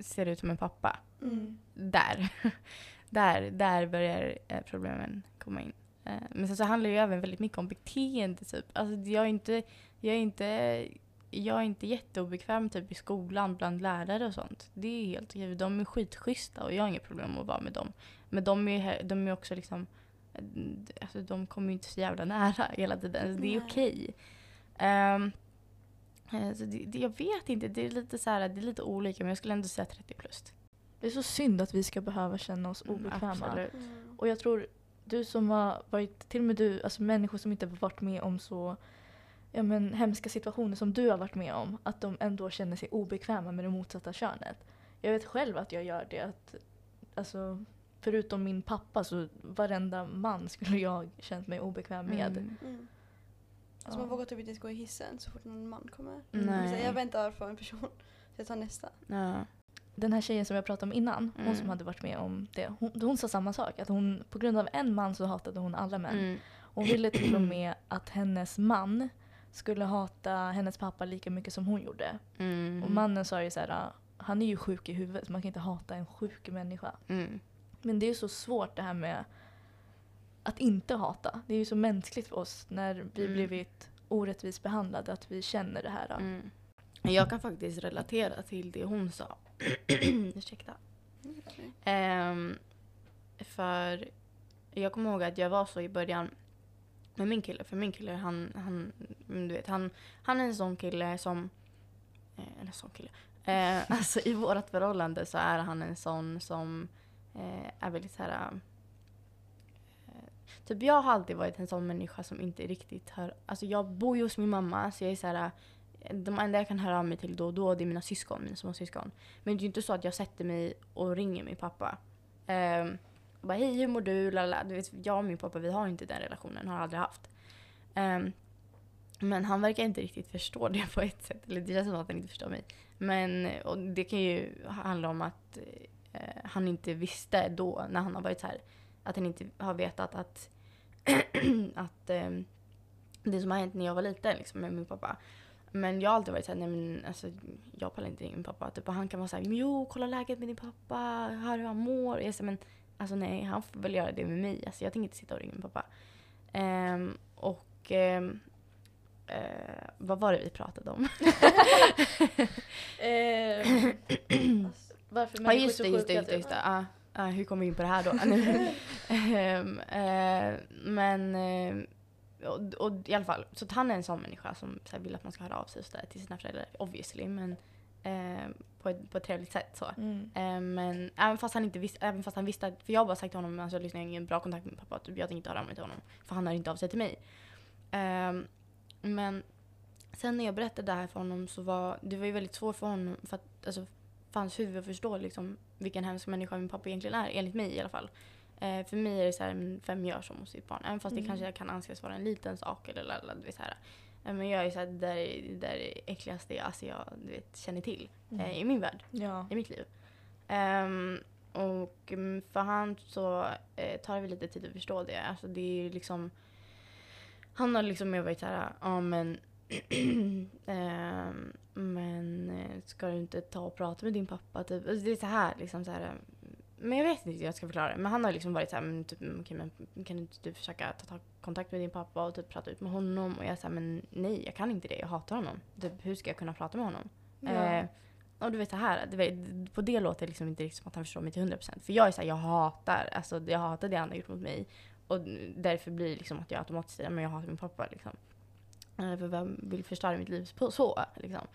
ser ut som en pappa. Mm. Där. där, där börjar eh, problemen komma in. Eh, men sen så handlar det ju även väldigt mycket om beteende typ. Alltså jag är inte, jag är inte, jag är inte jätteobekväm typ i skolan bland lärare och sånt. Det är helt okej. De är skitschyssta och jag har inget problem med att vara med dem. Men de är, de är också liksom, alltså de kommer ju inte så jävla nära hela tiden. Så det är okej. Eh, så det, det, jag vet inte, det är lite så här, det är lite olika men jag skulle ändå säga 30 plus. Det är så synd att vi ska behöva känna oss Mm, obekväma. Mm. Och jag tror du som har varit, till och med du, alltså människor som inte har varit med om så ja, men, hemska situationer som du har varit med om, att de ändå känner sig obekväma med det motsatta könet. Jag vet själv att jag gör det. Att, alltså, förutom min pappa så varenda man skulle jag känt mig obekväm med. Mm. Mm. Ja. Så man vågar typ inte ens gå i hissen så fort någon man kommer. Mm. Jag väntar på en person, så jag tar nästa. Ja. Den här tjejen som jag pratade om innan, hon Mm. som hade varit med om det, hon, hon sa samma sak. Att hon, på grund av en man så hatade hon alla män. Mm. Hon ville till och med att hennes man skulle hata hennes pappa lika mycket som hon gjorde. Mm. Och mannen sa ju så här, "Ah, han är ju sjuk i huvudet, man kan inte hata en sjuk människa. Mm. Men det är ju så svårt det här med att inte hata. Det är ju så mänskligt för oss när vi Mm. blivit orättvist behandlade, att vi känner det här. Mm. Jag kan faktiskt relatera till det hon sa. Ursäkta. Ehm, för jag kommer ihåg att jag var så i början med min kille. För min kille, han, han, du vet, han, han är en sån kille som... Eh, en sån kille. Eh, alltså i vårt förhållande så är han en sån som eh, är väldigt så här... Eh, typ jag har alltid varit en sån människa som inte riktigt hör... Alltså jag bor ju hos min mamma så jag är så här... De enda jag kan höra av mig till då och då det är mina syskon, mina små syskon. Men det är ju inte så att jag sätter mig och ringer min pappa. Och bara hej hur mår du? Lala. Du vet, jag och min pappa vi har inte den relationen, har aldrig haft. Um, men han verkar inte riktigt förstå det på ett sätt. Eller det känns som att han inte förstår mig. Men och det kan ju handla om att eh, han inte visste då när han har varit så här. Att han inte har vetat att, att ehm, det som har hänt när jag var liten liksom, med min pappa. Men jag har alltid varit såhär, nej men alltså jag pallar inte ringa min pappa. Typ, och han kan vara såhär, jo kolla läget med din pappa, hör hur han mår. Jag säger, men alltså nej han får väl göra det med mig. Alltså jag tänker inte sitta och ringa min pappa. Ehm, och ehm, eh, vad var det vi pratade om? Eh, varför Ja människor är just så det, just det, sjuka, just det. typ. Just det. Ah, ah, hur kom vi in på det här då? Eh, men eh, och, och i alla fall, så han är en sån människa som så här, vill att man ska höra av sig så där, till sina föräldrar obviously. Men eh, på, ett, på ett trevligt sätt så. Mm. Eh, men även fast han inte visste, även fast han visste att, för jag har bara sagt till honom, alltså lyssna jag har ingen bra kontakt med min pappa, typ, jag tänker inte höra av mig till honom. För han hör inte av sig till mig. Ehm, men sen när jag berättade det här för honom så var det var ju väldigt svårt för honom för att alltså, för hans huvud att förstå liksom, vilken hemsk människa min pappa egentligen är, enligt mig i alla fall. Eh, för mig är det så här, vem gör så mot sitt barn? Även fast Mm. det kanske kan anses vara en liten sak eller du vet så här. Eh, men jag är så här, det där är det där är det äckligaste jag, alltså, jag du vet, känner till eh, Mm. i min värld Ja. i mitt liv. Ehm, och mm, för han så eh, tar det lite tid att förstå det. Alltså det är liksom... Han har liksom mer varit såhär, ja men... ehm, men eh, ska du inte ta och prata med din pappa? Typ. Alltså, det är så här liksom så här. Men jag vet inte hur jag ska förklara det. Men han har liksom varit såhär, men, typ, okej, men kan inte du försöka ta, ta kontakt med din pappa och typ prata ut med honom? Och jag säger men nej jag kan inte det, jag hatar honom. Typ, hur ska jag kunna prata med honom? Ja. Eh, och du vet så här, du vet, på det låter det liksom inte riktigt som att han förstår mig till 100%. För jag är så här, jag hatar, alltså jag hatar det han har gjort mot mig. Och därför blir det liksom att jag automatiskt säger, men jag hatar min pappa liksom. Eh, För vem vill förstöra mitt liv på så liksom.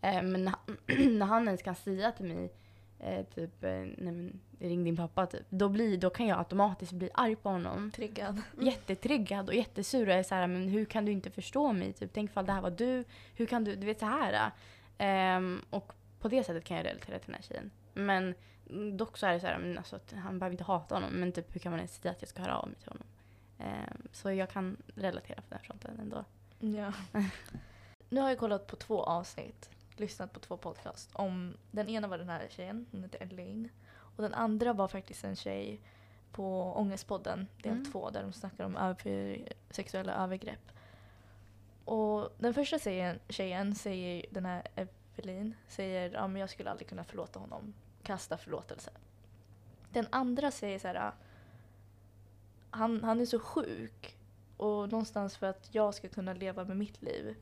Eh, Men när han, när han ens kan säga till mig, eh, typ, eh, nej men ring din pappa typ. Då, blir, då kan jag automatiskt bli arg på honom Triggad. jättetriggad och jättesur och är så här, men hur kan du inte förstå mig? Typ, tänk ifall det här var du. Hur kan du, du vet så här. Ehm, och på det sättet kan jag relatera till den här tjejen. Men mm, dock så är det så här, men alltså, att han behöver inte hata honom. Men typ hur kan man ens säga att jag ska höra av mig till honom? Ehm, så jag kan relatera på den här fronten ändå. Ja. nu har jag kollat på två avsnitt, lyssnat på två podcast. Om, den ena var den här tjejen, hon heter Elaine. Och den andra var faktiskt en tjej på Ångestpodden del Mm. två där de snackar om över, sexuella övergrepp. Och den första tjejen, tjejen säger, den här Evelin, säger ja men jag skulle aldrig kunna förlåta honom. Kasta förlåtelse. Den andra säger så här, han, han är så sjuk och någonstans för att jag ska kunna leva med mitt liv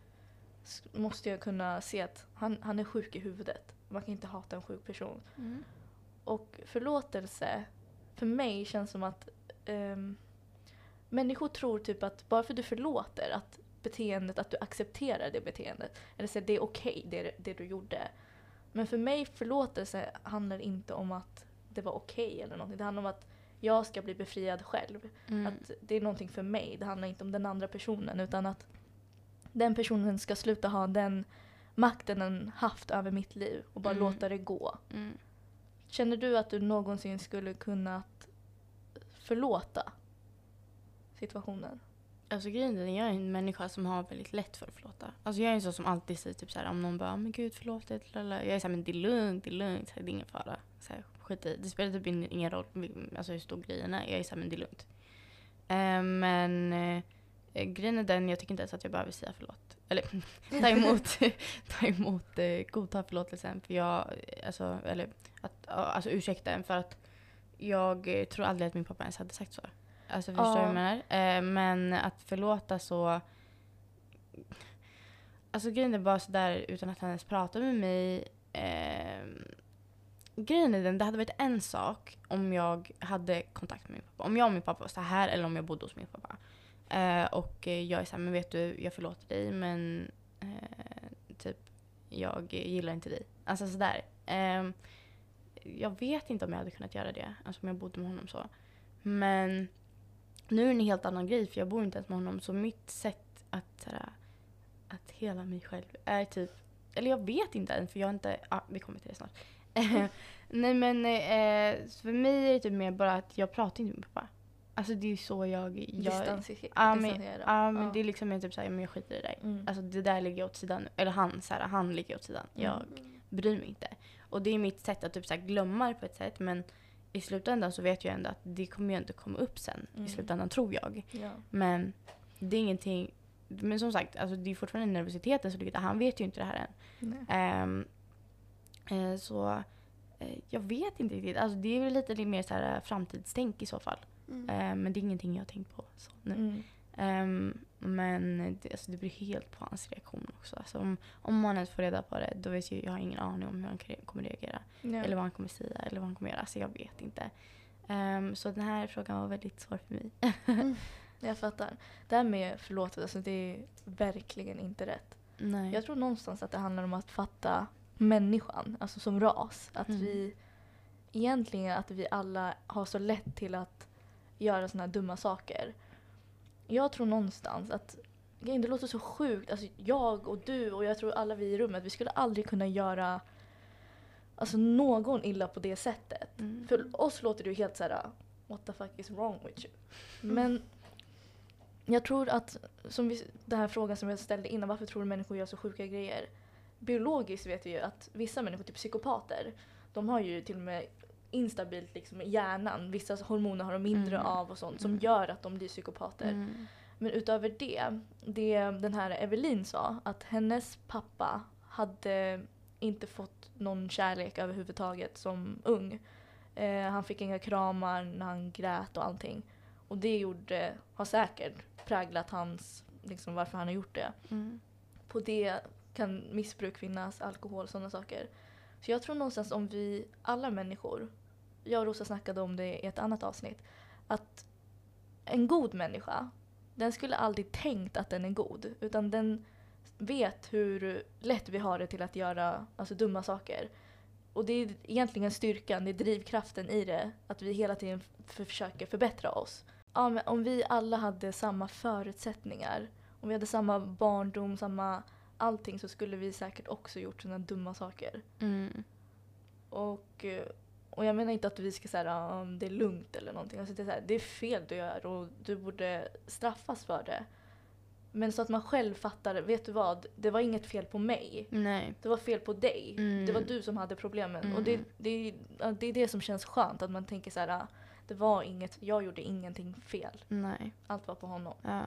måste jag kunna se att han, han är sjuk i huvudet. Man kan inte hata en sjuk person. Mm. Och förlåtelse, för mig känns som att ehm, människor tror typ att bara för att du förlåter att beteendet, att du accepterar det beteendet. Eller säger det är okej det, det du gjorde. Men för mig förlåtelse handlar inte om att det var okej eller någonting. Det handlar om att jag ska bli befriad själv. Mm. Att det är någonting för mig. Det handlar inte om den andra personen utan att den personen ska sluta ha den makten den haft över mitt liv och bara Mm. låta det gå. Mm. Känner du att du någonsin skulle kunnat förlåta situationen? Alltså grejen är jag är en människa som har väldigt lätt för att förlåta. Alltså jag är en sån som alltid säger typ såhär om någon bara men gud förlåt det, lala." Jag är såhär men det är lugnt, det är lugnt, det är ingen fara. Så här, skit i. Det spelar typ in- ingen roll alltså, hur stor grejen är. Jag är såhär men det är lugnt. Eh, men eh, grejen är den, jag tycker inte ens att jag behöver säga förlåt. Eller ta emot, ta emot eh, godta förlåtelsen. För jag, eh, alltså, eller att, alltså ursäkta en för att jag eh, tror aldrig att min pappa ens hade sagt så. Alltså förstår du vad jag Ja. menar? Eh, men att förlåta så... Alltså grejen är bara sådär utan att han ens pratar med mig. Eh, grejen är den, det hade varit en sak om jag hade kontakt med min pappa. Om jag och min pappa var så här eller om jag bodde hos min pappa. Eh, och jag är såhär, men vet du, jag förlåter dig men eh, typ, jag gillar inte dig. Alltså sådär. Eh, jag vet inte om jag hade kunnat göra det, alltså om jag bodde med honom så. Men nu är det en helt annan grej för jag bor inte ens med honom så mitt sätt att, såhär, att hela mig själv är typ, eller jag vet inte än för jag har inte, ja vi kommer till det snart. Nej men eh, för mig är det typ mer bara att jag pratar inte med pappa. Alltså det är så jag... jag Distansi- Ja men, distansera. ja, men Ja. det är liksom mer typ såhär, men jag skiter i det där. Mm. Alltså det där lägger jag åt sidan. Eller han, så här, han lägger åt sidan. Jag bryr mig inte. Och det är mitt sätt att typ så här, glömma det på ett sätt men i slutändan så vet jag ändå att det kommer ju inte komma upp sen. Mm. I slutändan tror jag. ja. Men det är ingenting. Men som sagt, alltså det är fortfarande nervositeten som ligger. Han vet ju inte det här än. Eh, så eh, jag vet inte riktigt. Alltså det är väl lite mer så här, framtidstänk i så fall. Mm. Ehm, men det är ingenting jag har tänkt på så nu. Mm. Ehm, men det, alltså det beror helt på hans reaktion också. Alltså om, om man ens får reda på det, då vet jag, jag har ingen aning om hur han kommer reagera. Ja. Eller vad han kommer säga, eller vad han kommer göra. Alltså jag vet inte. Ehm, så den här frågan var väldigt svår för mig. Jag fattar. Det här med förlåtelse, alltså det är verkligen inte rätt. Nej. Jag tror någonstans att det handlar om att fatta människan, alltså som ras. Att Mm. vi egentligen att vi alla har så lätt till att göra såna här dumma saker. Jag tror någonstans att det låter så sjukt, alltså jag och du och jag tror alla vi i rummet, vi skulle aldrig kunna göra alltså någon illa på det sättet. Mm. För oss låter det ju helt så här: what the fuck is wrong with you? Men jag tror att, som vi, den här frågan som jag ställde innan, varför tror du människor gör så sjuka grejer? Biologiskt vet vi ju att vissa människor, typ psykopater, de har ju till och med instabilt liksom i hjärnan. Vissa hormoner har de mindre Mm. av och sånt som Mm. gör att de blir psykopater. Mm. Men utöver det, det den här Evelin sa, att hennes pappa hade inte fått någon kärlek överhuvudtaget som ung. Eh, han fick inga kramar när han grät och allting. Och det gjorde, har säkert präglat hans, liksom varför han har gjort det. Mm. På det kan missbruk finnas, alkohol och sådana saker. Så jag tror någonstans om vi, alla människor, jag och Rosa snackade om det i ett annat avsnitt, att en god människa, den skulle aldrig tänkt att den är god. Utan den vet hur lätt vi har det till att göra alltså, dumma saker. Och det är egentligen styrkan, det är drivkraften i det, att vi hela tiden f- försöker förbättra oss. Ja, men om vi alla hade samma förutsättningar, om vi hade samma barndom, samma allting så skulle vi säkert också gjort sådana dumma saker. Mm. Och, eh, och jag menar inte att vi ska säga att det är lugnt eller någonting. Alltså det, är så här, det är fel du gör och du borde straffas för det. Men så att man själv fattar, vet du vad, det var inget fel på mig. Nej. Det var fel på dig. Mm. Det var du som hade problemen. Mm. Och det, det, ja, det är det som känns skönt, att man tänker så här, ah, det var inget, jag gjorde ingenting fel. Nej. Allt var på honom. Ja.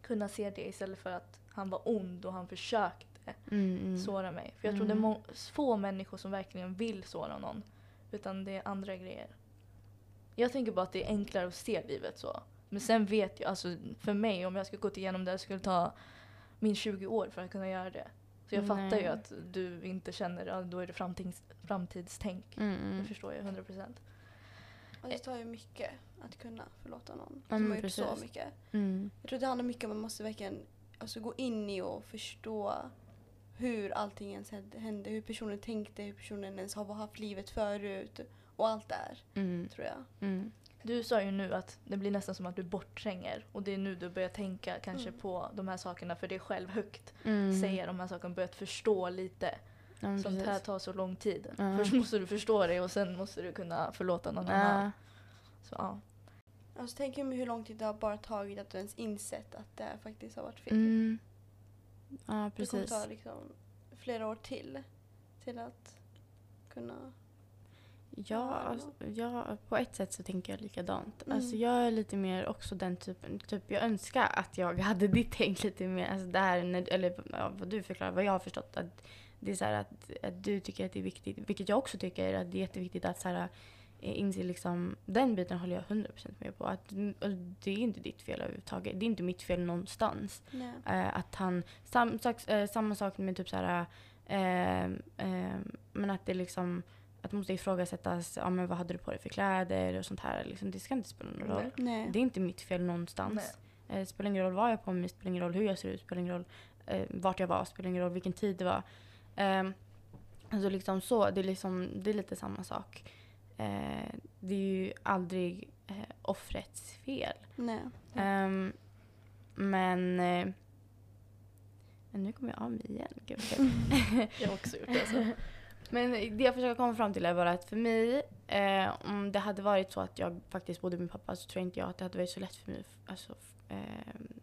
Kunna se det istället för att han var ond och han försökte Mm, mm. såra mig. För jag tror Mm. det är få människor som verkligen vill såra någon. Utan det är andra grejer. Jag tänker bara att det är enklare att se livet så. Men sen vet jag, alltså för mig om jag skulle gått igenom det skulle ta min 20 år för att kunna göra det. Så jag fattar ju Nej. att du inte känner, ja, då är det framtids, framtidstänk. Mm, Det mm. förstår jag 100%. Och det tar ju mycket att kunna förlåta någon som har gjort så mycket. Mm. Jag tror det handlar mycket om att man måste verkligen alltså, gå in i och förstå hur allting ens hände- hur personen tänkte, hur personen ens har haft livet förut och allt där, Mm. tror jag. Mm. Du sa ju nu att det blir nästan som att du borttränger och det är nu du börjar tänka kanske Mm. på de här sakerna för dig själv högt. Mm. Säga de här sakerna, börjat förstå lite. Ja, Sånt här tar så lång tid. Ja. Först måste du förstå det och sen måste du kunna förlåta någon annan. Ja. Så, ja. Alltså, tänk mig hur lång tid det har bara tagit att du ens insett att det här faktiskt har varit fel. Ja, Det kommer precis. ta liksom flera år till, till att kunna... Ja, Ja, alltså, ja, på ett sätt så tänker jag likadant. Mm. Alltså, jag är lite mer också den typen. Typ, jag önskar att jag hade ditt tänk lite mer. Alltså, det här, när, eller ja, vad du förklarar, vad jag har förstått. Att det är så här att, att du tycker att det är viktigt, vilket jag också tycker, att det är jätteviktigt att så här, eh, inse liksom, den biten håller jag 100% med på. Att, det är inte ditt fel överhuvudtaget. Det är inte mitt fel någonstans. Nej. Eh, att han, sam, sak, eh, samma sak med typ så här, eh, eh, men att det liksom, att det måste ifrågasättas, ja men vad hade du på dig för kläder och sånt här. Liksom, det ska inte spela någon roll. Nej. Nej. Det är inte mitt fel någonstans. Eh, Det spelar ingen roll vad jag har på mig, det spelar ingen roll hur jag ser ut, det spelar ingen roll vart jag var, det spelar ingen roll vilken tid det var. Alltså liksom så, det är, liksom, det är lite samma sak. Eh, det är ju aldrig eh, offrets fel. Nej. Ehm, men... Eh, men nu kommer jag av mig igen. Gud. Jag har också gjort det. Alltså. men det jag försöker komma fram till är bara att för mig, eh, om det hade varit så att jag faktiskt bodde med pappa så tror inte jag att det hade varit så lätt för mig att alltså, eh,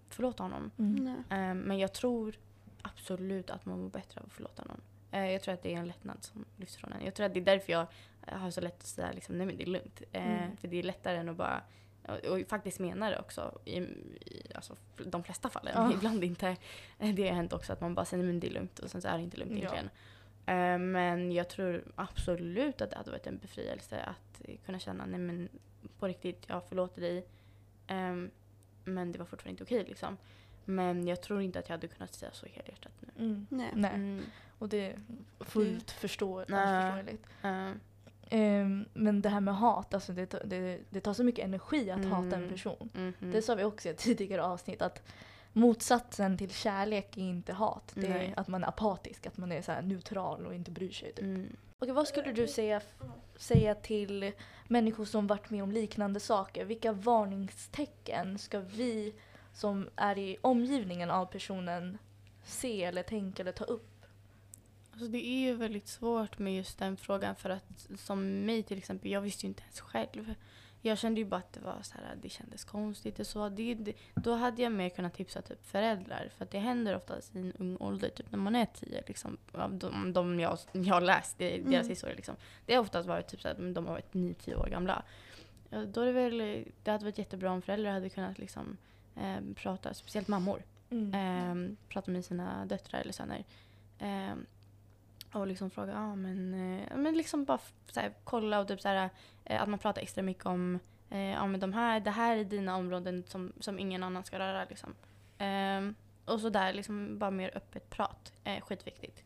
förlåta honom. Mm. Nej. Eh, men jag tror absolut att man mår bättre av att förlåta någon. Eh, jag tror att det är en lättnad som lyfts från en. Jag tror att det är därför jag eh, har så lätt att säga liksom, nej men det är lugnt. Eh, Mm. För det är lättare än att bara och, och faktiskt menar det också i, i alltså, de flesta fallen. Ja. Ibland inte. Eh, Det har hänt också att man bara säger nej men det är lugnt och sen så är det inte lugnt Ja. egentligen. Eh, men jag tror absolut att det hade varit en befrielse att eh, kunna känna nej men på riktigt, jag förlåter dig. Ehm, men det var fortfarande inte okej liksom. Men jag tror inte att jag hade kunnat säga så helhjärtat nu. Mm. Mm. Nej. Nej, Mm. och det är fullt förstå- Nej. förståeligt. Eh, Ehm, men det här med hat, alltså det, tar- det, det tar så mycket energi att hata en Mm. person. mhm. Det sa vi också i ett tidigare avsnitt att motsatsen till kärlek är inte hat. Det Nej. är att man är apatisk, att man är så neutral och inte bryr sig. Typ. Mm. Okej, vad skulle du säga, säga till människor som varit med om liknande saker? Vilka varningstecken ska vi som är i omgivningen av personen se eller tänka eller ta upp? Alltså det är ju väldigt svårt med just den frågan för att som mig till exempel, jag visste ju inte ens själv. Jag kände ju bara att det var så här, det kändes konstigt och så. Det, det, då hade jag mer kunnat tipsa typ föräldrar för att det händer oftast i en ung ålder, typ när man är tio. Liksom, de, de jag, jag har läst, det, deras Mm. historia liksom. Det har oftast varit typ så att de har varit nio, tio år gamla. Då är det väl, det hade varit jättebra om föräldrar hade kunnat liksom, eh, prata, speciellt mammor. Mm. Ehm, prata med sina döttrar eller söner. Ehm, och liksom fråga, ja men, eh, men liksom bara f- så här, kolla och typ så här, eh, att man pratar extra mycket om, eh, ja men de här, det här är dina områden som, som ingen annan ska röra liksom. Ehm, och så där liksom bara mer öppet prat, eh, skitviktigt.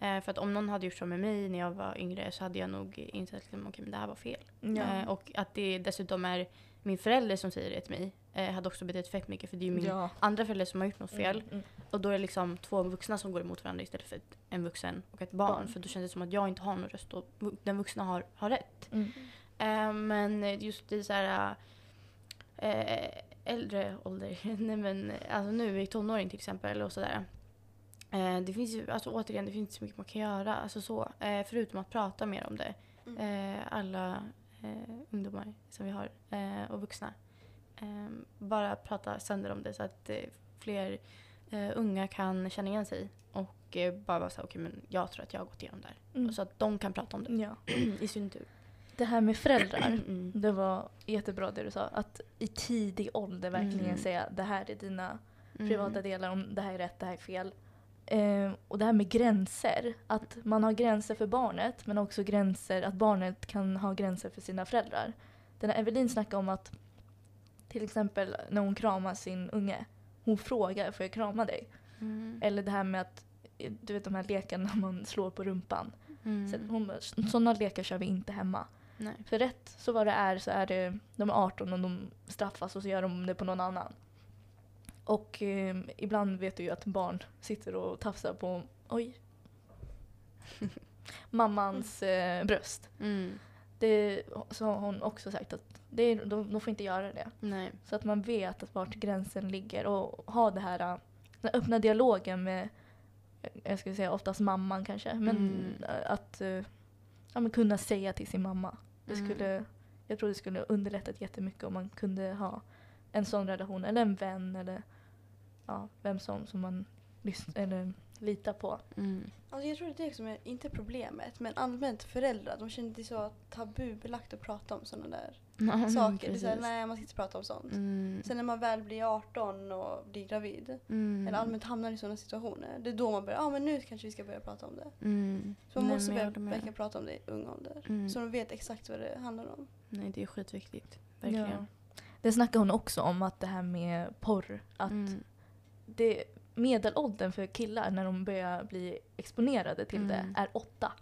Eh, för att om någon hade gjort så med mig när jag var yngre så hade jag nog insett liksom, okej men det här var fel. Ja. Eh, och att det dessutom är min förälder som säger det till mig eh, hade också betytt fett mycket för det är ju min ja. andra förälder som har gjort något fel. Mm, mm. Och då är det liksom två vuxna som går emot varandra istället för en vuxen och ett barn. Barn. För då känns det som att jag inte har någon röst och den vuxna har, har rätt. Mm. Eh, men just i så här eh, äldre ålder, nej men alltså nu i tonåring till exempel och sådär. Eh, det finns ju, alltså återigen, det finns så mycket man kan göra. Alltså så, eh, förutom att prata mer om det. Mm. Eh, alla eh, ungdomar som vi har eh, och vuxna. Eh, bara prata sönder om det så att eh, fler eh, unga kan känna igen sig och eh, bara vara så här, okej men jag tror att jag har gått igenom det här. Mm. Och så att de kan prata om det Ja. i sin tur. Det här med föräldrar. Mm. Det var jättebra det du sa. Att i tidig ålder verkligen Mm. säga det här är dina Mm. privata delar, om det här är rätt, det här är fel. Eh, och det här med gränser. Att man har gränser för barnet men också gränser, att barnet kan ha gränser för sina föräldrar. Den här Evelin snackade om att till exempel när hon kramar sin unge. Hon frågar, får jag krama dig? Mm. Eller det här med att, eh, du vet de här lekarna när man slår på rumpan. Mm. Så hon sådana lekar kör vi inte hemma. Nej. För rätt så vad det är så är det, de är 18 och de straffas och så gör de det på någon annan. Och eh, ibland vet du ju att barn sitter och tafsar på, oj, mammans eh, bröst. Mm. Det, så har hon också sagt att det, är- de, de får inte göra det. Nej. Så att man vet att vart gränsen ligger och ha det här, äh, den öppna dialogen med, eh, jag skulle säga oftast mamman kanske, men Mm. äh, att ja, men kunna säga till sin mamma. Det Mm. skulle, jag tror det skulle underlättat jättemycket om man kunde ha en sån relation, eller en vän eller ja, vem som, som man eller litar på. Mm. Alltså jag tror det är det som är, inte problemet, men allmänt föräldrar, de känner det så tabubelagt att prata om sådana där men saker. Det är så här, precis. nej man ska inte prata om sånt. Mm. Sen när man väl blir 18 och blir gravid, Mm. eller allmänt hamnar i sådana situationer, det är då man börjar, ja ah, men nu kanske vi ska börja prata om det. Mm. Så man Nej, måste börja verkligen prata om det i ung ålder. Mm. Så de vet exakt vad det handlar om. Nej, det är skitviktigt. Verkligen. Ja. Det snackar hon också om, att det här med porr, att Mm. Det, medelåldern för killar när de börjar bli exponerade till Mm. det är åtta.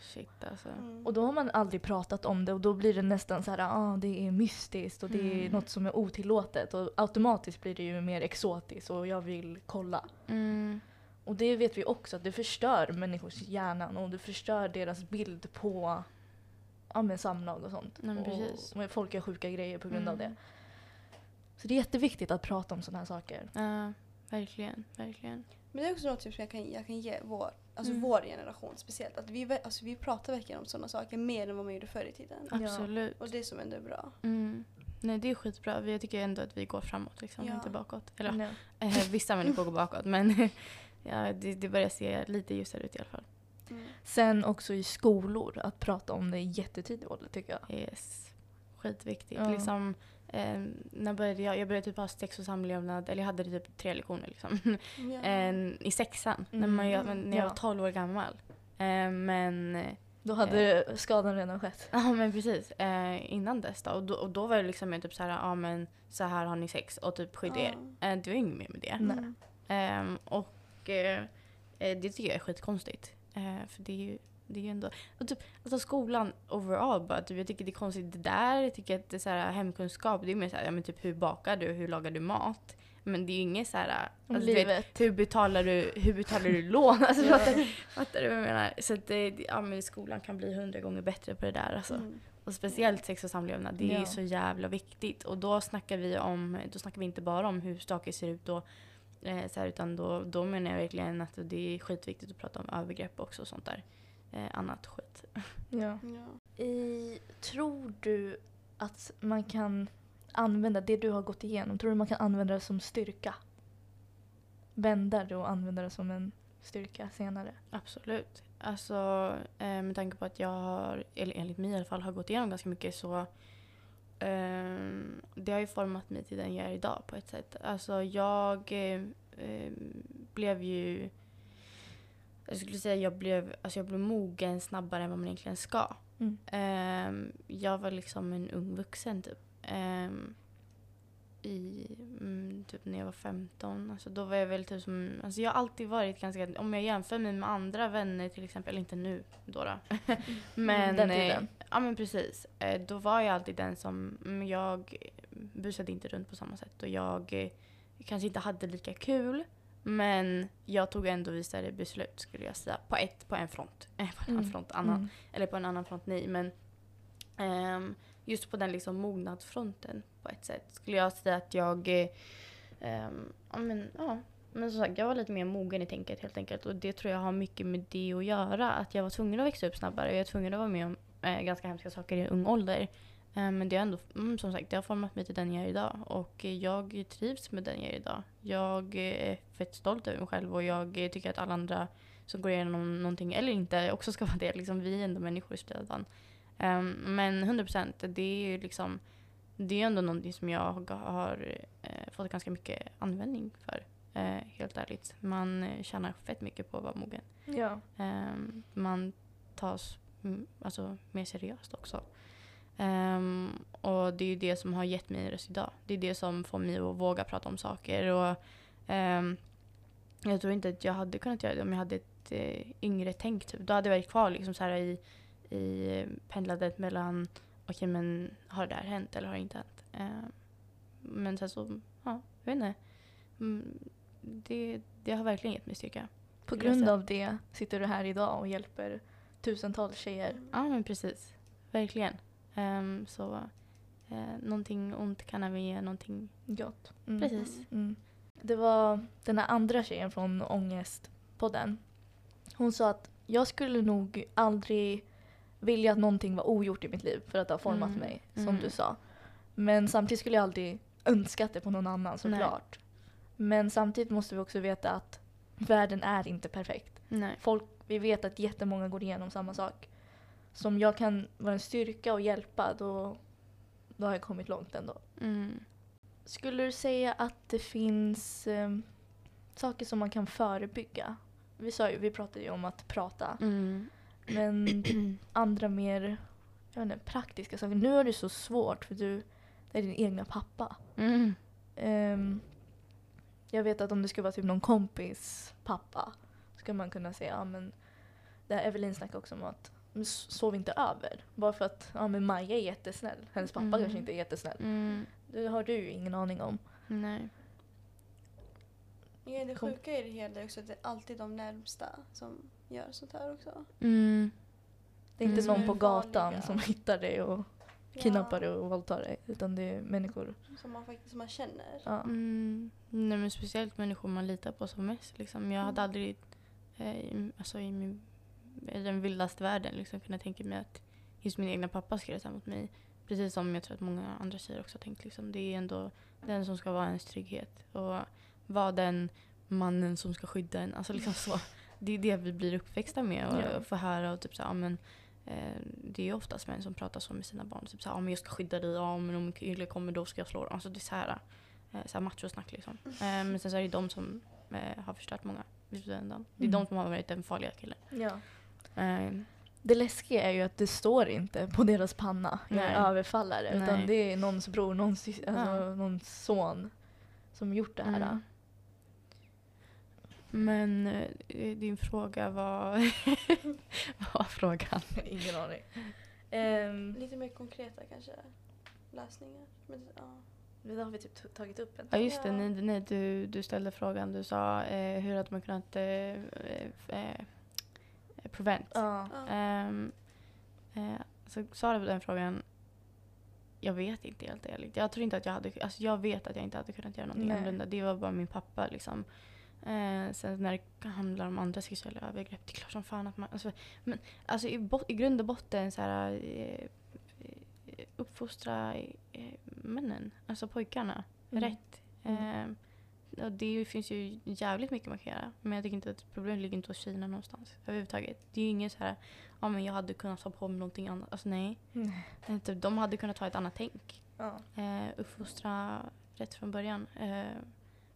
Shit alltså. Mm. Och då har man aldrig pratat om det och då blir det nästan så här, ah, det är mystiskt och det är Mm. något som är otillåtet och automatiskt blir det ju mer exotiskt och jag vill kolla. Mm. Och det vet vi också att det förstör människors hjärnan och det förstör deras bild på ja, men samlag och sånt. Nej, precis. och folk gör sjuka grejer på grund av det. Mm. Så det är jätteviktigt att prata om sådana här saker. Ja, verkligen. Verkligen. Men det är också något som jag kan, jag kan ge vår, alltså Mm. vår generation speciellt. Att vi, alltså vi pratar verkligen om sådana saker mer än vad man gjorde förr i tiden. Ja. Absolut. Och det som ändå är bra. Mm. Nej, det är skitbra. Jag tycker ändå att vi går framåt, liksom, Ja. inte bakåt. Eller Ja. eh, vissa människor går bakåt, men ja, det, det börjar se lite ljusare ut i alla fall. Mm. Sen också i skolor, att prata om det i jättetidig ålder tycker jag. Yes. Skitviktigt. Ja. Liksom, eh, när började jag, jag började typ ha sex och samlevnad, eller jag hade typ tre lektioner liksom. Ja. En, I sexan, när, Mm. man, jag, när jag Ja. var 12 år gammal. Eh, men Då hade skadan redan skett. Ja men precis. Eh, innan dess då. Och, då. och då var det liksom mer typ så här, ja men så här har ni sex och typ skydda er. Eh, det var inget mer med det. Mm. Ehm, och eh, eh, det tycker jag är skitkonstigt. Eh, för det är ju det är ju ändå, och typ, alltså skolan overall bara, typ, jag tycker det är konstigt det där, jag tycker att det är så här, hemkunskap, det är mer så här, ja men typ hur bakar du, hur lagar du mat? Men det är ju inget så här, alltså, du vet, livet. hur betalar du, hur betalar du lån? Alltså, Ja. fattar, fattar du vad jag menar? Så att det, ja men skolan kan bli hundra gånger bättre på det där alltså. Mm. Och speciellt sex och samlevnad, det är Ja. ju så jävla viktigt. Och då snackar vi om, då snackar vi inte bara om hur stakig ser ut då, eh, så här, utan då, då menar jag verkligen att det är skitviktigt att prata om övergrepp också och sånt där. Eh, annat skit. Ja. Ja. I, tror du att man kan använda det du har gått igenom, tror du man kan använda det som styrka? Vända det och använda det som en styrka senare? Absolut. Alltså eh, med tanke på att jag har, eller enligt mig i alla fall, har gått igenom ganska mycket så ehm, det har ju format mig till den jag är idag på ett sätt. Alltså jag eh, eh, blev ju jag skulle säga jag blev, alltså jag blev mogen snabbare än vad man egentligen ska. Mm. Ehm, jag var liksom en ung vuxen typ. Ehm, i, mm, typ när jag var 15. Alltså då var jag väl typ som, alltså jag har alltid varit ganska, om jag jämför mig med andra vänner till exempel, eller inte nu då. då. men, Den eh, tiden. ja men precis. Eh, då var jag alltid den som, mm, jag busade inte runt på samma sätt och jag eh, kanske inte hade lika kul. Men jag tog ändå visare beslut skulle jag säga. På, ett, på en front. Eh, på en Mm. front, annan, Mm. eller på en annan front, nej. Men ehm, just på den liksom mognadsfronten på ett sätt skulle jag säga att jag... ehm, ja, men, ja, men som sagt, jag var lite mer mogen i tänket helt enkelt. Och det tror jag har mycket med det att göra. Att jag var tvungen att växa upp snabbare. Jag var tvungen att vara med om eh, ganska hemska saker i ung ålder. Eh, men det är ändå, mm, som sagt, det har format mig till den jag är idag. Och eh, jag trivs med den jag är idag. Jag är fett stolt över mig själv och jag eh, tycker att alla andra som går igenom någonting, eller inte, också ska vara det. Liksom, vi är ändå människor i slutändan. Um, men 100 procent, det är ju liksom det är ändå någonting som jag har eh, fått ganska mycket användning för. Eh, helt ärligt. Man eh, tjänar fett mycket på att vara mogen. Ja. Ehm, man tas mm, alltså, mer seriöst också. Ehm, och det är ju det som har gett mig röst idag. Det är det som får mig att våga prata om saker. Och, ehm, jag tror inte att jag hade kunnat göra det om jag hade ett eh, yngre tänk. Typ. Då hade jag varit kvar liksom, så här, i, i pendlandet mellan okej okay, men har det där hänt eller har det inte hänt? Eh, men sen så, ja, jag vet inte. Mm, det, det har verkligen gett mig styrka. På grund av det sitter du här idag och hjälper tusentals tjejer. Ja men precis. Verkligen. Um, så uh, någonting ont kan även ge någonting gott. Mm. Precis. Mm. Det var den här andra tjejen från Ångestpodden. Hon sa att jag skulle nog aldrig vilja att någonting var ogjort i mitt liv för att det har format mm. mig, som mm. du sa. Men samtidigt skulle jag aldrig önskat det på någon annan såklart. Men samtidigt måste vi också veta att världen är inte perfekt. Nej. Folk, vi vet att jättemånga går igenom samma sak. Så om jag kan vara en styrka och hjälpa då, då har jag kommit långt ändå. Mm. Skulle du säga att det finns eh, saker som man kan förebygga? Vi, sa ju, vi pratade ju om att prata. Mm. Men andra mer jag vet inte, praktiska saker. Nu är det så svårt för du det är din egna pappa. Mm. Um, jag vet att om det skulle vara typ någon kompis pappa skulle man kunna säga ja men det här Evelyn snackade också om att sov inte över. Bara för att ja, men Maja är jättesnäll. Hennes pappa mm. kanske inte är jättesnäll. Mm. Det har du ju ingen aning om. Nej. Ja, det sjuka i det hela är också att det är alltid de närmsta som gör sånt här också. Mm. Det är inte mm. någon på gatan vanliga. som hittar dig och kidnappar dig och våldtar dig. Utan det är människor. Som man faktiskt som man känner. Ja. Mm. Nej, men speciellt människor man litar på som mest. Liksom. Jag hade mm. aldrig eh, alltså, i, min, den vildaste världen liksom, kunnat tänka mig att just min egna pappa skulle göra mot mig. Precis som jag tror att många andra tjejer också har tänkt. Liksom. Det är ändå den som ska vara ens trygghet. Och vara den mannen som ska skydda en. Alltså liksom så. Det är det vi blir uppväxta med och ja. får höra. Och typ så, ja, men, eh, det är ju oftast män som pratar så med sina barn. Typ så ja, men jag ska skydda dig, ja, men om kille kommer då ska jag slå dem. Alltså det är så här, eh, så här machosnack liksom. Eh, men sen så är det de som eh, har förstört många i slutändan. Det är mm. de som har varit den farliga killen. Ja. Det läskiga är ju att det står inte på deras panna, jag är överfallare. Nej. Utan det är någons bror, någons, alltså, ja. någons son som gjort det här. Mm. Men eh, din fråga var... vad var frågan? Ingen aning. Um, Lite mer konkreta kanske? Lösningar? Men, ja. Det har vi typ tagit upp en Ja just det, nej, nej, du, du ställde frågan. Du sa eh, hur hade man kunnat eh, eh, eh prevent? Ja. Um, eh, så svarade på den frågan jag vet inte helt ärligt. Jag tror inte att jag hade, alltså jag vet att jag inte hade kunnat göra någonting annorlunda. Det var bara min pappa liksom. Eh, sen när det handlar om andra sexuella övergrepp, det är klart som fan att man... Alltså, men, alltså i, i grund och botten så här, eh, uppfostra männen, alltså pojkarna, mm. rätt. Mm. Och det finns ju jävligt mycket man kan göra. Men jag tycker inte att problemet ligger inte hos Kina någonstans överhuvudtaget. Det är ju inget så här, ja men jag hade kunnat ta på mig någonting annat. Alltså nej. Mm. Typ, de hade kunnat ha ett annat tänk. Ja. Eh, uppfostra rätt från början. Eh,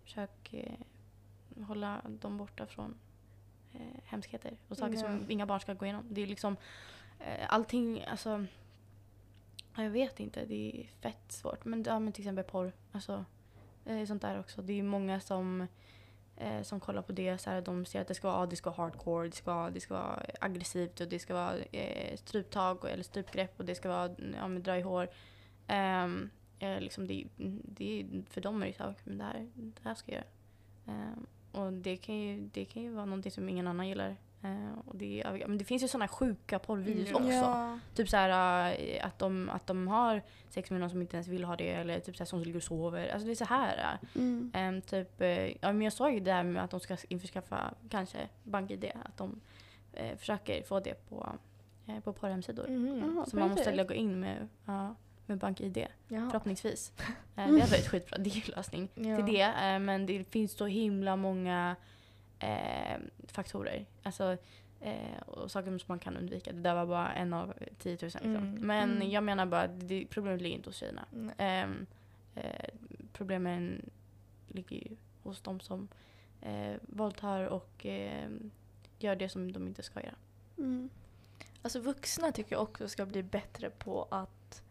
försök eh, hålla dem borta från eh, hemskheter och saker mm. som inga barn ska gå igenom. Det är liksom eh, allting, alltså jag vet inte, det är fett svårt. Men, ja, men till exempel porr, alltså eh, sånt där också. Det är många som eh, som kollar på det. Så här, de ser att det ska vara, ah, det ska vara hardcore, det ska, det ska vara aggressivt och det ska vara eh, struptag eller strupgrepp och det ska vara ja, med dra i hår. Um, eh, liksom det, det, för dem är det så men det här, det här ska jag göra. Um, och det kan, ju, det kan ju vara någonting som ingen annan gillar. Uh, och det, men det finns ju sådana sjuka porrvideos mm. också. Ja. Typ såhär uh, att, de, att de har sex med någon som inte ens vill ha det eller typ såhär, som ligger och sover. Alltså det är så här. Uh, mm. um, typ, ja, men jag såg ju det här med att de ska införskaffa kanske BankID. Att de försöker få det på, på porrhemsidor. Mm. så man måste lägga in med, med BankID. Jaha. Förhoppningsvis. Eh, det hade varit skitbra dellösning Ja. till det. Eh, men det finns så himla många eh, faktorer. Alltså, eh, och saker som man kan undvika. Det där var bara en av 10 000. Liksom. Mm. Men Mm. jag menar bara, att problemet ligger inte hos tjejerna. Ehm, eh, problemen ligger ju hos de som eh, våldtar och eh, gör det som de inte ska göra. Mm. Alltså vuxna tycker jag också ska bli bättre på att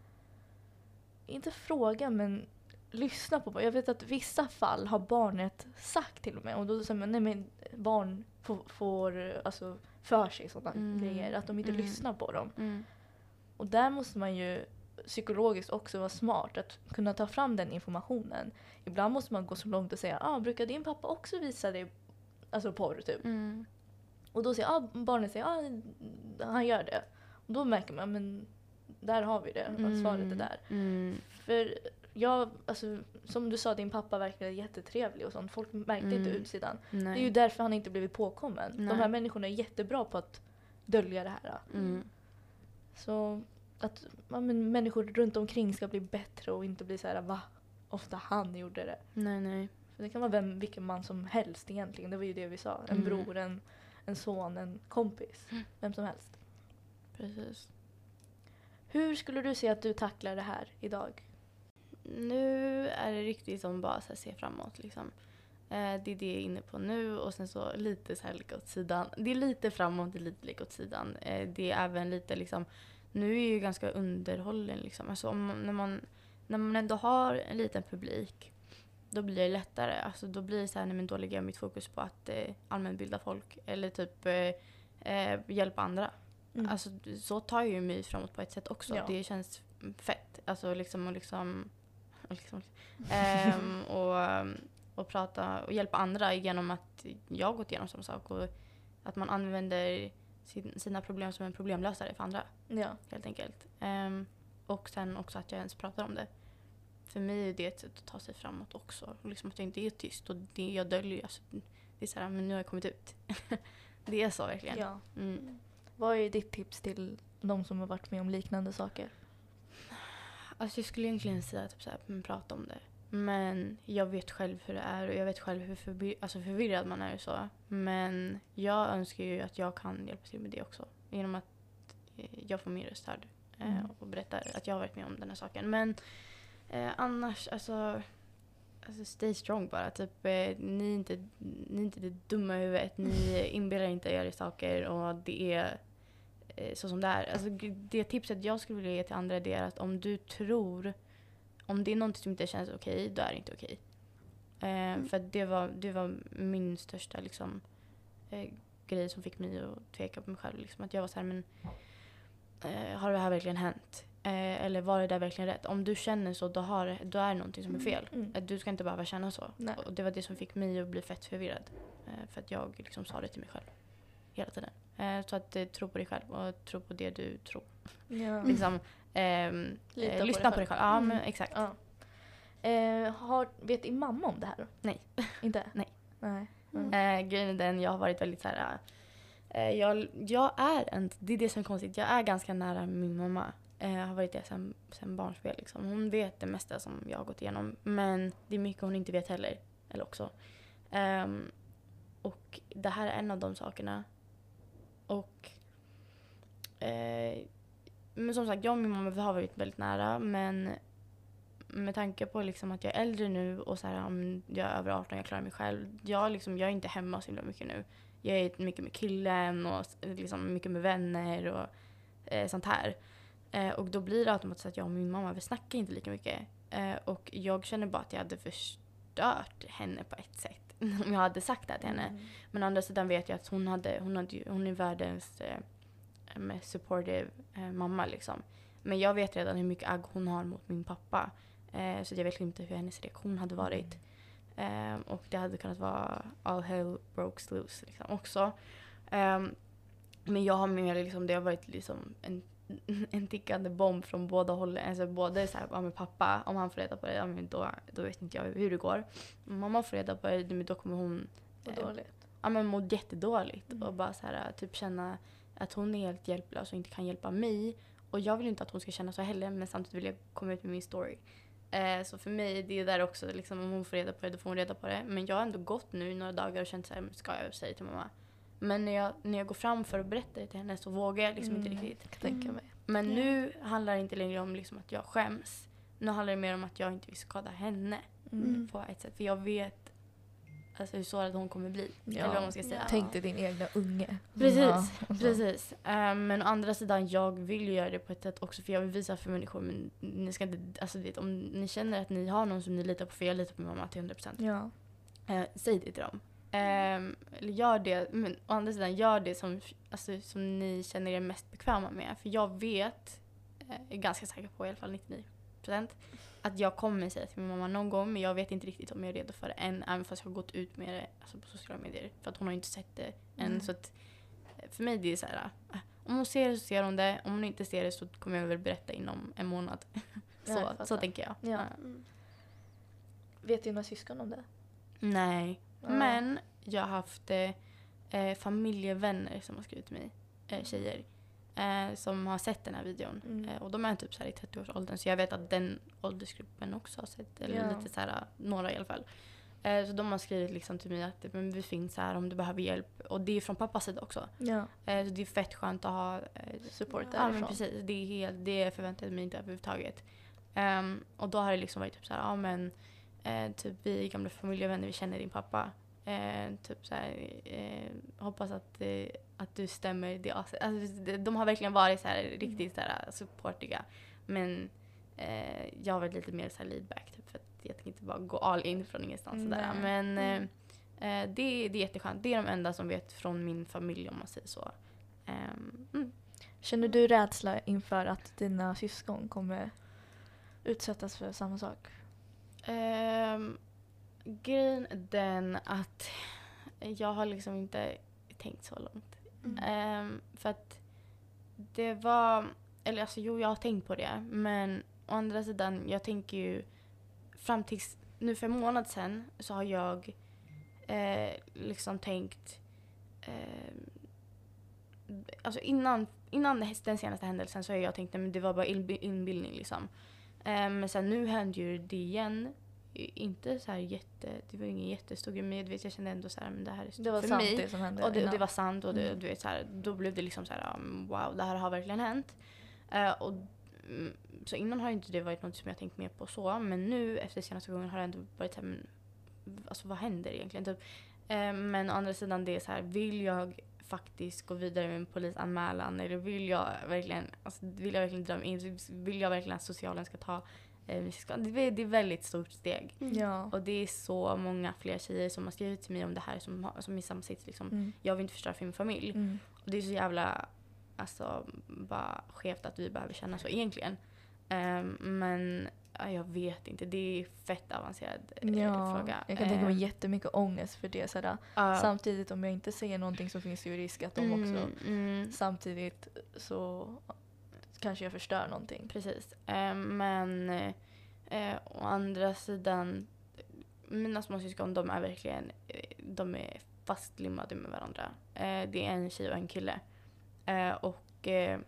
inte fråga men lyssna på barn. Jag vet att vissa fall har barnet sagt till och med och då säger man nej men barn får, får alltså för sig sådana Mm. grejer att de inte Mm. lyssnar på dem. Och där måste man ju psykologiskt också vara smart att kunna ta fram den informationen. Ibland måste man gå så långt och säga ah, brukar din pappa också visa dig alltså porr typ? Mm. Och då säger ah, barnet säger ah, han gör det. Och då märker man men där har vi det, mm. svaret är där. Mm. För jag, alltså, som du sa, din pappa verkade jättetrevlig och sånt. Folk märkte inte Mm. utsidan. Nej. Det är ju därför han inte blivit påkommen. Nej. De här människorna är jättebra på att dölja det här. Mm. Så att ja, men människor runt omkring ska bli bättre och inte bli så här va? Ofta han gjorde det. Nej, nej. För det kan vara vem, vilken man som helst egentligen. Det var ju det vi sa. En Mm. bror, en, en son, en kompis. Vem som helst. Precis. Hur skulle du säga att du tacklar det här idag? Nu är det riktigt som bara så här, se framåt. Liksom. Eh, det är det jag är inne på nu och sen så lite så här ligga åt sidan. Det är lite framåt, det är lite ligga åt sidan. Eh, det är även lite liksom, nu är jag ju ganska underhållen liksom. Alltså om, när, man, när man ändå har en liten publik då blir det lättare. Alltså då blir det så här, nej men då lägger jag mitt fokus på att eh, allmänbilda folk eller typ eh, eh, hjälpa andra. Mm. Alltså så tar jag ju mig framåt på ett sätt också. Ja. Det känns fett. Alltså liksom och liksom, liksom, ehm, och, och prata och hjälpa andra genom att jag gått igenom samma sak och att man använder sin, sina problem som en problemlösare för andra ja. helt enkelt. Ehm, och sen också att jag ens pratar om det. För mig är det ett sätt att ta sig framåt också. Liksom att jag inte är tyst och det jag döljer. Alltså, det är så här, men nu har jag kommit ut. det är så verkligen. ja. Mm. Vad är ditt tips till de som har varit med om liknande saker? Alltså jag skulle egentligen säga typ så här, men prata om det. Men jag vet själv hur det är och jag vet själv hur förbi- alltså förvirrad man är och så. Men jag önskar ju att jag kan hjälpa till med det också. Genom att eh, jag får min röst hörd eh, Mm. och berättar att jag har varit med om den här saken. Men eh, annars, alltså, alltså stay strong bara. Typ, eh, ni, är inte, ni är inte det dumma i huvudet. Ni inbillar inte er i saker och det är så som det är. Alltså, det tipset jag skulle vilja ge till andra är att om du tror, om det är någonting som inte känns okej, då är det inte okej. Eh, För att det var, det var min största liksom, eh, grej som fick mig att tveka på mig själv. Liksom. Att jag var så här, men eh, har det här verkligen hänt? Eh, eller var det där verkligen rätt? Om du känner så, då, har, då är det någonting som är fel. Mm. Eh, Du ska inte behöva känna så. Nej. Och det var det som fick mig att bli fett förvirrad. Eh, för att jag liksom sa det till mig själv. Hela tiden. Eh, så att eh, tro på dig själv och tro på det du tror. Ja. Liksom, ehm, Lita eh, på lyssna dig på dig själv. Ja, Mm. men exakt. Ja. Eh, har, vet din mamma om det här? Nej. Inte? Nej. Nej. Mm. Eh, grejen är den, jag har varit väldigt så här. Eh, jag, jag är en, det är det som är konstigt, jag är ganska nära min mamma. Eh, har varit det sen, sen barnsben. Liksom. Hon vet det mesta som jag har gått igenom. Men det är mycket hon inte vet heller. Eller också. Ehm, och det här är en av de sakerna. Och eh, men som sagt, jag och min mamma vi har varit väldigt nära. Men med tanke på liksom att jag är äldre nu och så här, om jag är över 18 jag klarar mig själv. Jag, liksom, jag är inte hemma så himla mycket nu. Jag är mycket med killen och liksom mycket med vänner och eh, sånt här. Eh, och då blir det automatiskt att jag och min mamma vi snackar inte lika mycket. Eh, och jag känner bara att jag hade förstört henne på ett sätt. Om jag hade sagt det till henne. Mm. Men å andra sidan vet jag att hon, hade, hon, hade, hon är världens eh, mest supportive eh, mamma. Liksom. Men jag vet redan hur mycket agg hon har mot min pappa. Eh, så jag vet inte hur hennes reaktion hade varit. Eh, och det hade kunnat vara all hell broke loose liksom, också. Ehm, men jag har mer liksom, det har varit liksom en, en tickande bomb från båda hållen. Alltså både så här, ja, med pappa, om han får reda på det, ja, men då, då vet inte jag hur det går. Om mamma får reda på det, men då kommer hon Vad eh, dåligt. ja, men mått jättedåligt Mm. och bara så här, typ känna att hon är helt hjälplös och inte kan hjälpa mig. och jag vill inte att hon ska känna så heller men samtidigt vill jag komma ut med min story. Eh, så för mig, det är där också, liksom, om hon får reda på det, då får hon reda på det. Men jag har ändå gått nu i några dagar och känt så här, ska jag säga till mamma? Men när jag, när jag går fram för att berätta det till henne så vågar jag liksom inte Mm. riktigt. Tänka Mm. mig. Men nu handlar det inte längre om liksom att jag skäms. Nu handlar det mer om att jag inte vill skada henne Mm. på ett sätt. För jag vet alltså, hur sårad hon kommer bli. Ja. Eller vad man ska säga. Tänk dig din egna unge. Precis, Ja, och så. Precis. Eh, men å andra sidan, jag vill ju göra det på ett sätt också för jag vill visa för människor, men ni ska inte, alltså vet, om ni känner att ni har någon som ni litar på, för jag litar på min mamma till 100%. Ja. Eh, säg det till dem. Ehm, eller gör det, men å andra sidan, gör det som, alltså, som ni känner er mest bekväma med. För jag vet, eh, är ganska säker på i alla fall 99%, att jag kommer säga till min mamma någon gång men jag vet inte riktigt om jag är redo för det än. Även fast jag har gått ut med det alltså, på sociala medier. För att hon har inte sett det än. Mm. Så att, eh, för mig det är så här, eh, om hon ser det så ser hon det. Om hon inte ser det så kommer jag väl berätta inom en månad. Så, så tänker jag. Ja. Mm. Vet dina syskon om det? Nej. Ja. Men jag har haft eh, eh, familjevänner som har skrivit till mig, eh, tjejer, eh, som har sett den här videon. Mm. Eh, och de är typ så i 30-årsåldern så jag vet att den åldersgruppen också har sett, eller Ja. lite så här, några i alla fall. Eh, så de har skrivit liksom till mig att men vi finns här om du behöver hjälp. Och det är från pappas sida också. Ja. Eh, så det är fett skönt att ha eh, Support Ja men därifrån. precis, det, är helt, det förväntade jag mig inte överhuvudtaget. Ehm, och då har det liksom varit typ så här, ja men eh, typ vi gamla familjevänner, vi känner din pappa. Eh, typ så här, eh, hoppas att, eh, att du stämmer det alltså, de- har verkligen varit så här riktigt så här supportiga. Men eh, jag har varit lite mer så här laid back typ, för att jag tänker inte bara gå all in från ingenstans. Sådär. Men Mm. eh, eh, det, det är jätteskönt. Det är de enda som vet från min familj om man säger så. Ehm, mm. Känner du rädsla inför att dina syskon kommer utsättas för samma sak? Um, grejen den att jag har liksom inte tänkt så långt. Mm. Ehm, för att det var, eller alltså jo jag har tänkt på det men å andra sidan jag tänker ju fram tills nu för en månad sedan så har jag eh, liksom tänkt eh, alltså innan, innan den senaste händelsen så har jag tänkt att det var bara inbi- inbildning liksom. Eh, men sen nu händer ju det igen. Inte så här jätte, det var ingen jättestor grej men vet, jag kände ändå så här, men det här är Det var för sant mig. det som hände Och det, och det var sant och det, Mm. du vet, så här, då blev det liksom så här, um, wow, det här har verkligen hänt. Eh, och, mm, så innan har inte det varit något som jag tänkt mer på så, men nu efter senaste gången har det ändå varit så här, men, alltså vad händer egentligen? Typ. Eh, men å andra sidan det är så här, vill jag faktiskt gå vidare med en polisanmälan eller vill jag verkligen, alltså, vill jag verkligen dra mig in, vill jag verkligen att socialen ska ta eh, det, är- det är ett väldigt stort steg. Ja. Och det är så många fler tjejer som har skrivit till mig om det här som, har, som är i samma sits. Liksom. Mm. Jag vill inte förstöra för min familj. Mm. Och det är så jävla alltså, bara skevt att vi behöver känna så egentligen. Ehm, men jag vet inte, det är fett avancerad eh, Ja, fråga. jag kan tänka mig Ehm, jättemycket ångest för det. Sådär. ja. Samtidigt om jag inte säger någonting så finns det ju risk att de Mm, också mm, samtidigt så kanske jag förstör någonting. Precis. Ehm, men eh, eh, å andra sidan, mina småsyskon de är verkligen eh, de är fastlimmade med varandra. Eh, det är en tjej och en kille. Eh, och eh,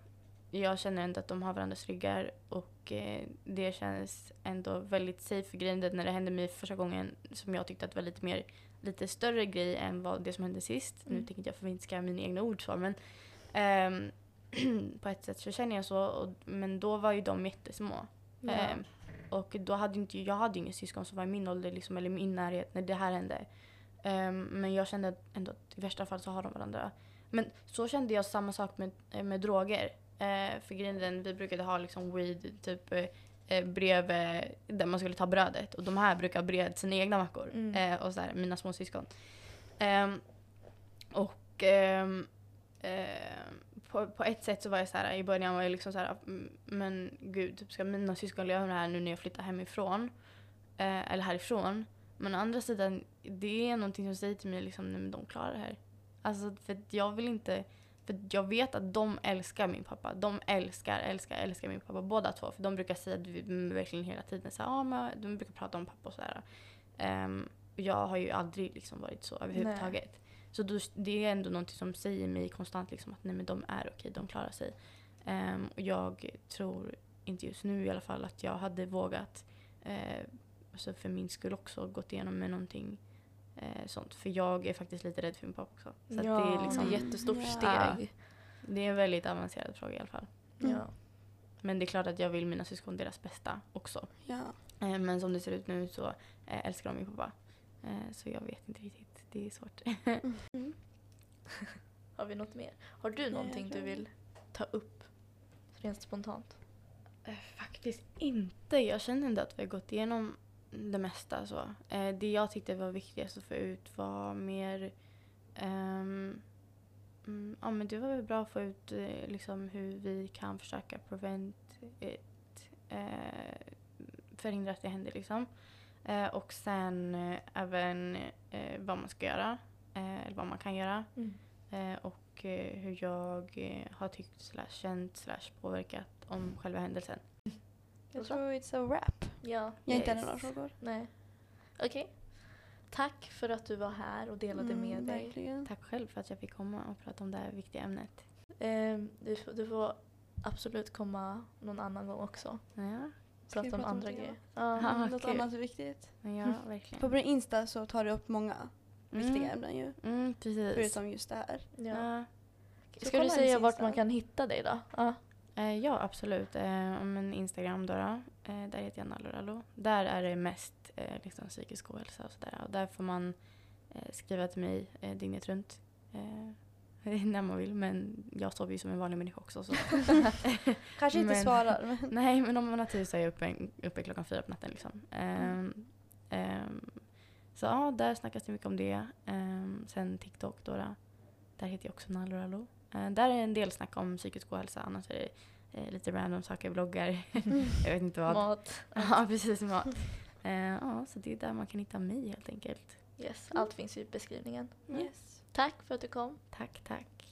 jag känner ändå att de har varandras ryggar och eh, det känns ändå väldigt safe för grejen är när det hände mig första gången som jag tyckte att det var lite mer lite större grej än vad det som hände sist. Nu Mm. tänker inte jag förminska mina egna ord så men ehm, på ett sätt så känner jag så och, men då var ju de jättesmå. Ja. Ehm, och då hade inte, jag hade ju inga syskon som var i min ålder liksom, eller min närhet när det här hände. Ehm, men jag kände ändå att i värsta fall så har de varandra. Men så kände jag samma sak med, eh, med droger. Eh, för grejen vi brukade ha liksom weed typ eh, eh, bredvid där man skulle ta brödet. Och de här brukar breda sina egna mackor. Mm. Eh, och så här, mina småsyskon. Ehm, och ehm, ehm, på, på ett sätt så var jag så här, i början var jag liksom så här, "Mm, men gud, typ, ska mina syskon leva med det här nu när jag flyttar hemifrån? Eh, eller härifrån? Men å andra sidan, det är någonting som säger till mig liksom, nej men de klarar det här. Alltså för att jag vill inte, för jag vet att de älskar min pappa. De älskar, älskar, älskar min pappa båda två. För de brukar säga verkligen hela tiden så här, ah, men de brukar prata om pappa och sådär. Um, jag har ju aldrig liksom varit så överhuvudtaget. Så då, det är ändå någonting som säger mig konstant liksom att nej men de är okej, de klarar sig. Ehm, och jag tror, inte just nu i alla fall, att jag hade vågat eh, alltså för min skull också gått igenom med någonting eh, sånt. För jag är faktiskt lite rädd för min pappa också. Så att ja, det är liksom, ett jättestort Ja. steg. det är en väldigt avancerad fråga i alla fall. Mm. Ja. Men det är klart att jag vill mina syskon deras bästa också. Ja. Eh, men som det ser ut nu så eh, älskar de min pappa. Eh, så jag vet inte riktigt. Det är svårt. Mm. Har vi något mer? Har du någonting du vill ta upp? Rent spontant. Eh, Faktiskt inte. Jag känner ändå att vi har gått igenom det mesta. Så. Eh, det jag tyckte var viktigast att få ut var mer... mm, ja, men det var väl bra att få ut eh, liksom, hur vi kan försöka prevent it, eh, förhindra att det händer. Liksom. Eh, och sen eh, även vad man ska göra. Eller vad man kan göra. Eh, och hur jag har tyckt slash känt slash påverkat om själva händelsen. Jag tror it's a wrap. Ja. Jag har inte några frågor. Nej. Okej. Tack för att du var här och delade Mm, med dig. Verkligen. Tack själv för att jag fick komma och prata om det här viktiga ämnet. Ehm, du, får- du får absolut komma någon annan gång också. Ja, Prata om prata om andra grejer. Ja. Ah, Något annat viktigt. ja verkligen. På din Insta så tar du upp många viktiga Mm, ämnen ju. mm, precis. Förutom just det här. Ja. Ja. Ska du säga vart man kan hitta dig då? Ja. Eh, ja, absolut. Eh, om en Instagram då. då. Eh, där heter jag Nallorallo. Där är det mest liksom psykisk ohälsa och sådär. Och där får man skriva till mig eh, dygnet runt. När man vill. Men jag sover ju som en vanlig människa också. Så. Kanske inte Men- svarar men Nej, men om man har tur så är jag uppe, uppe klockan fyra på natten. Liksom. Ehm, ehm, så ja, där snackas det mycket om det. Ehm, sen TikTok då, då. Där heter jag också Nallorallo. Uh, där är en del snack om psykisk ohälsa. Annars är det eh, lite random saker, vloggar. jag vet inte vad. Mat. Ja, precis. Mat. Eh, ja, så det är där man kan hitta mig helt enkelt. Yes. Allt finns i beskrivningen. yes. Tack för att du kom. Tack, tack.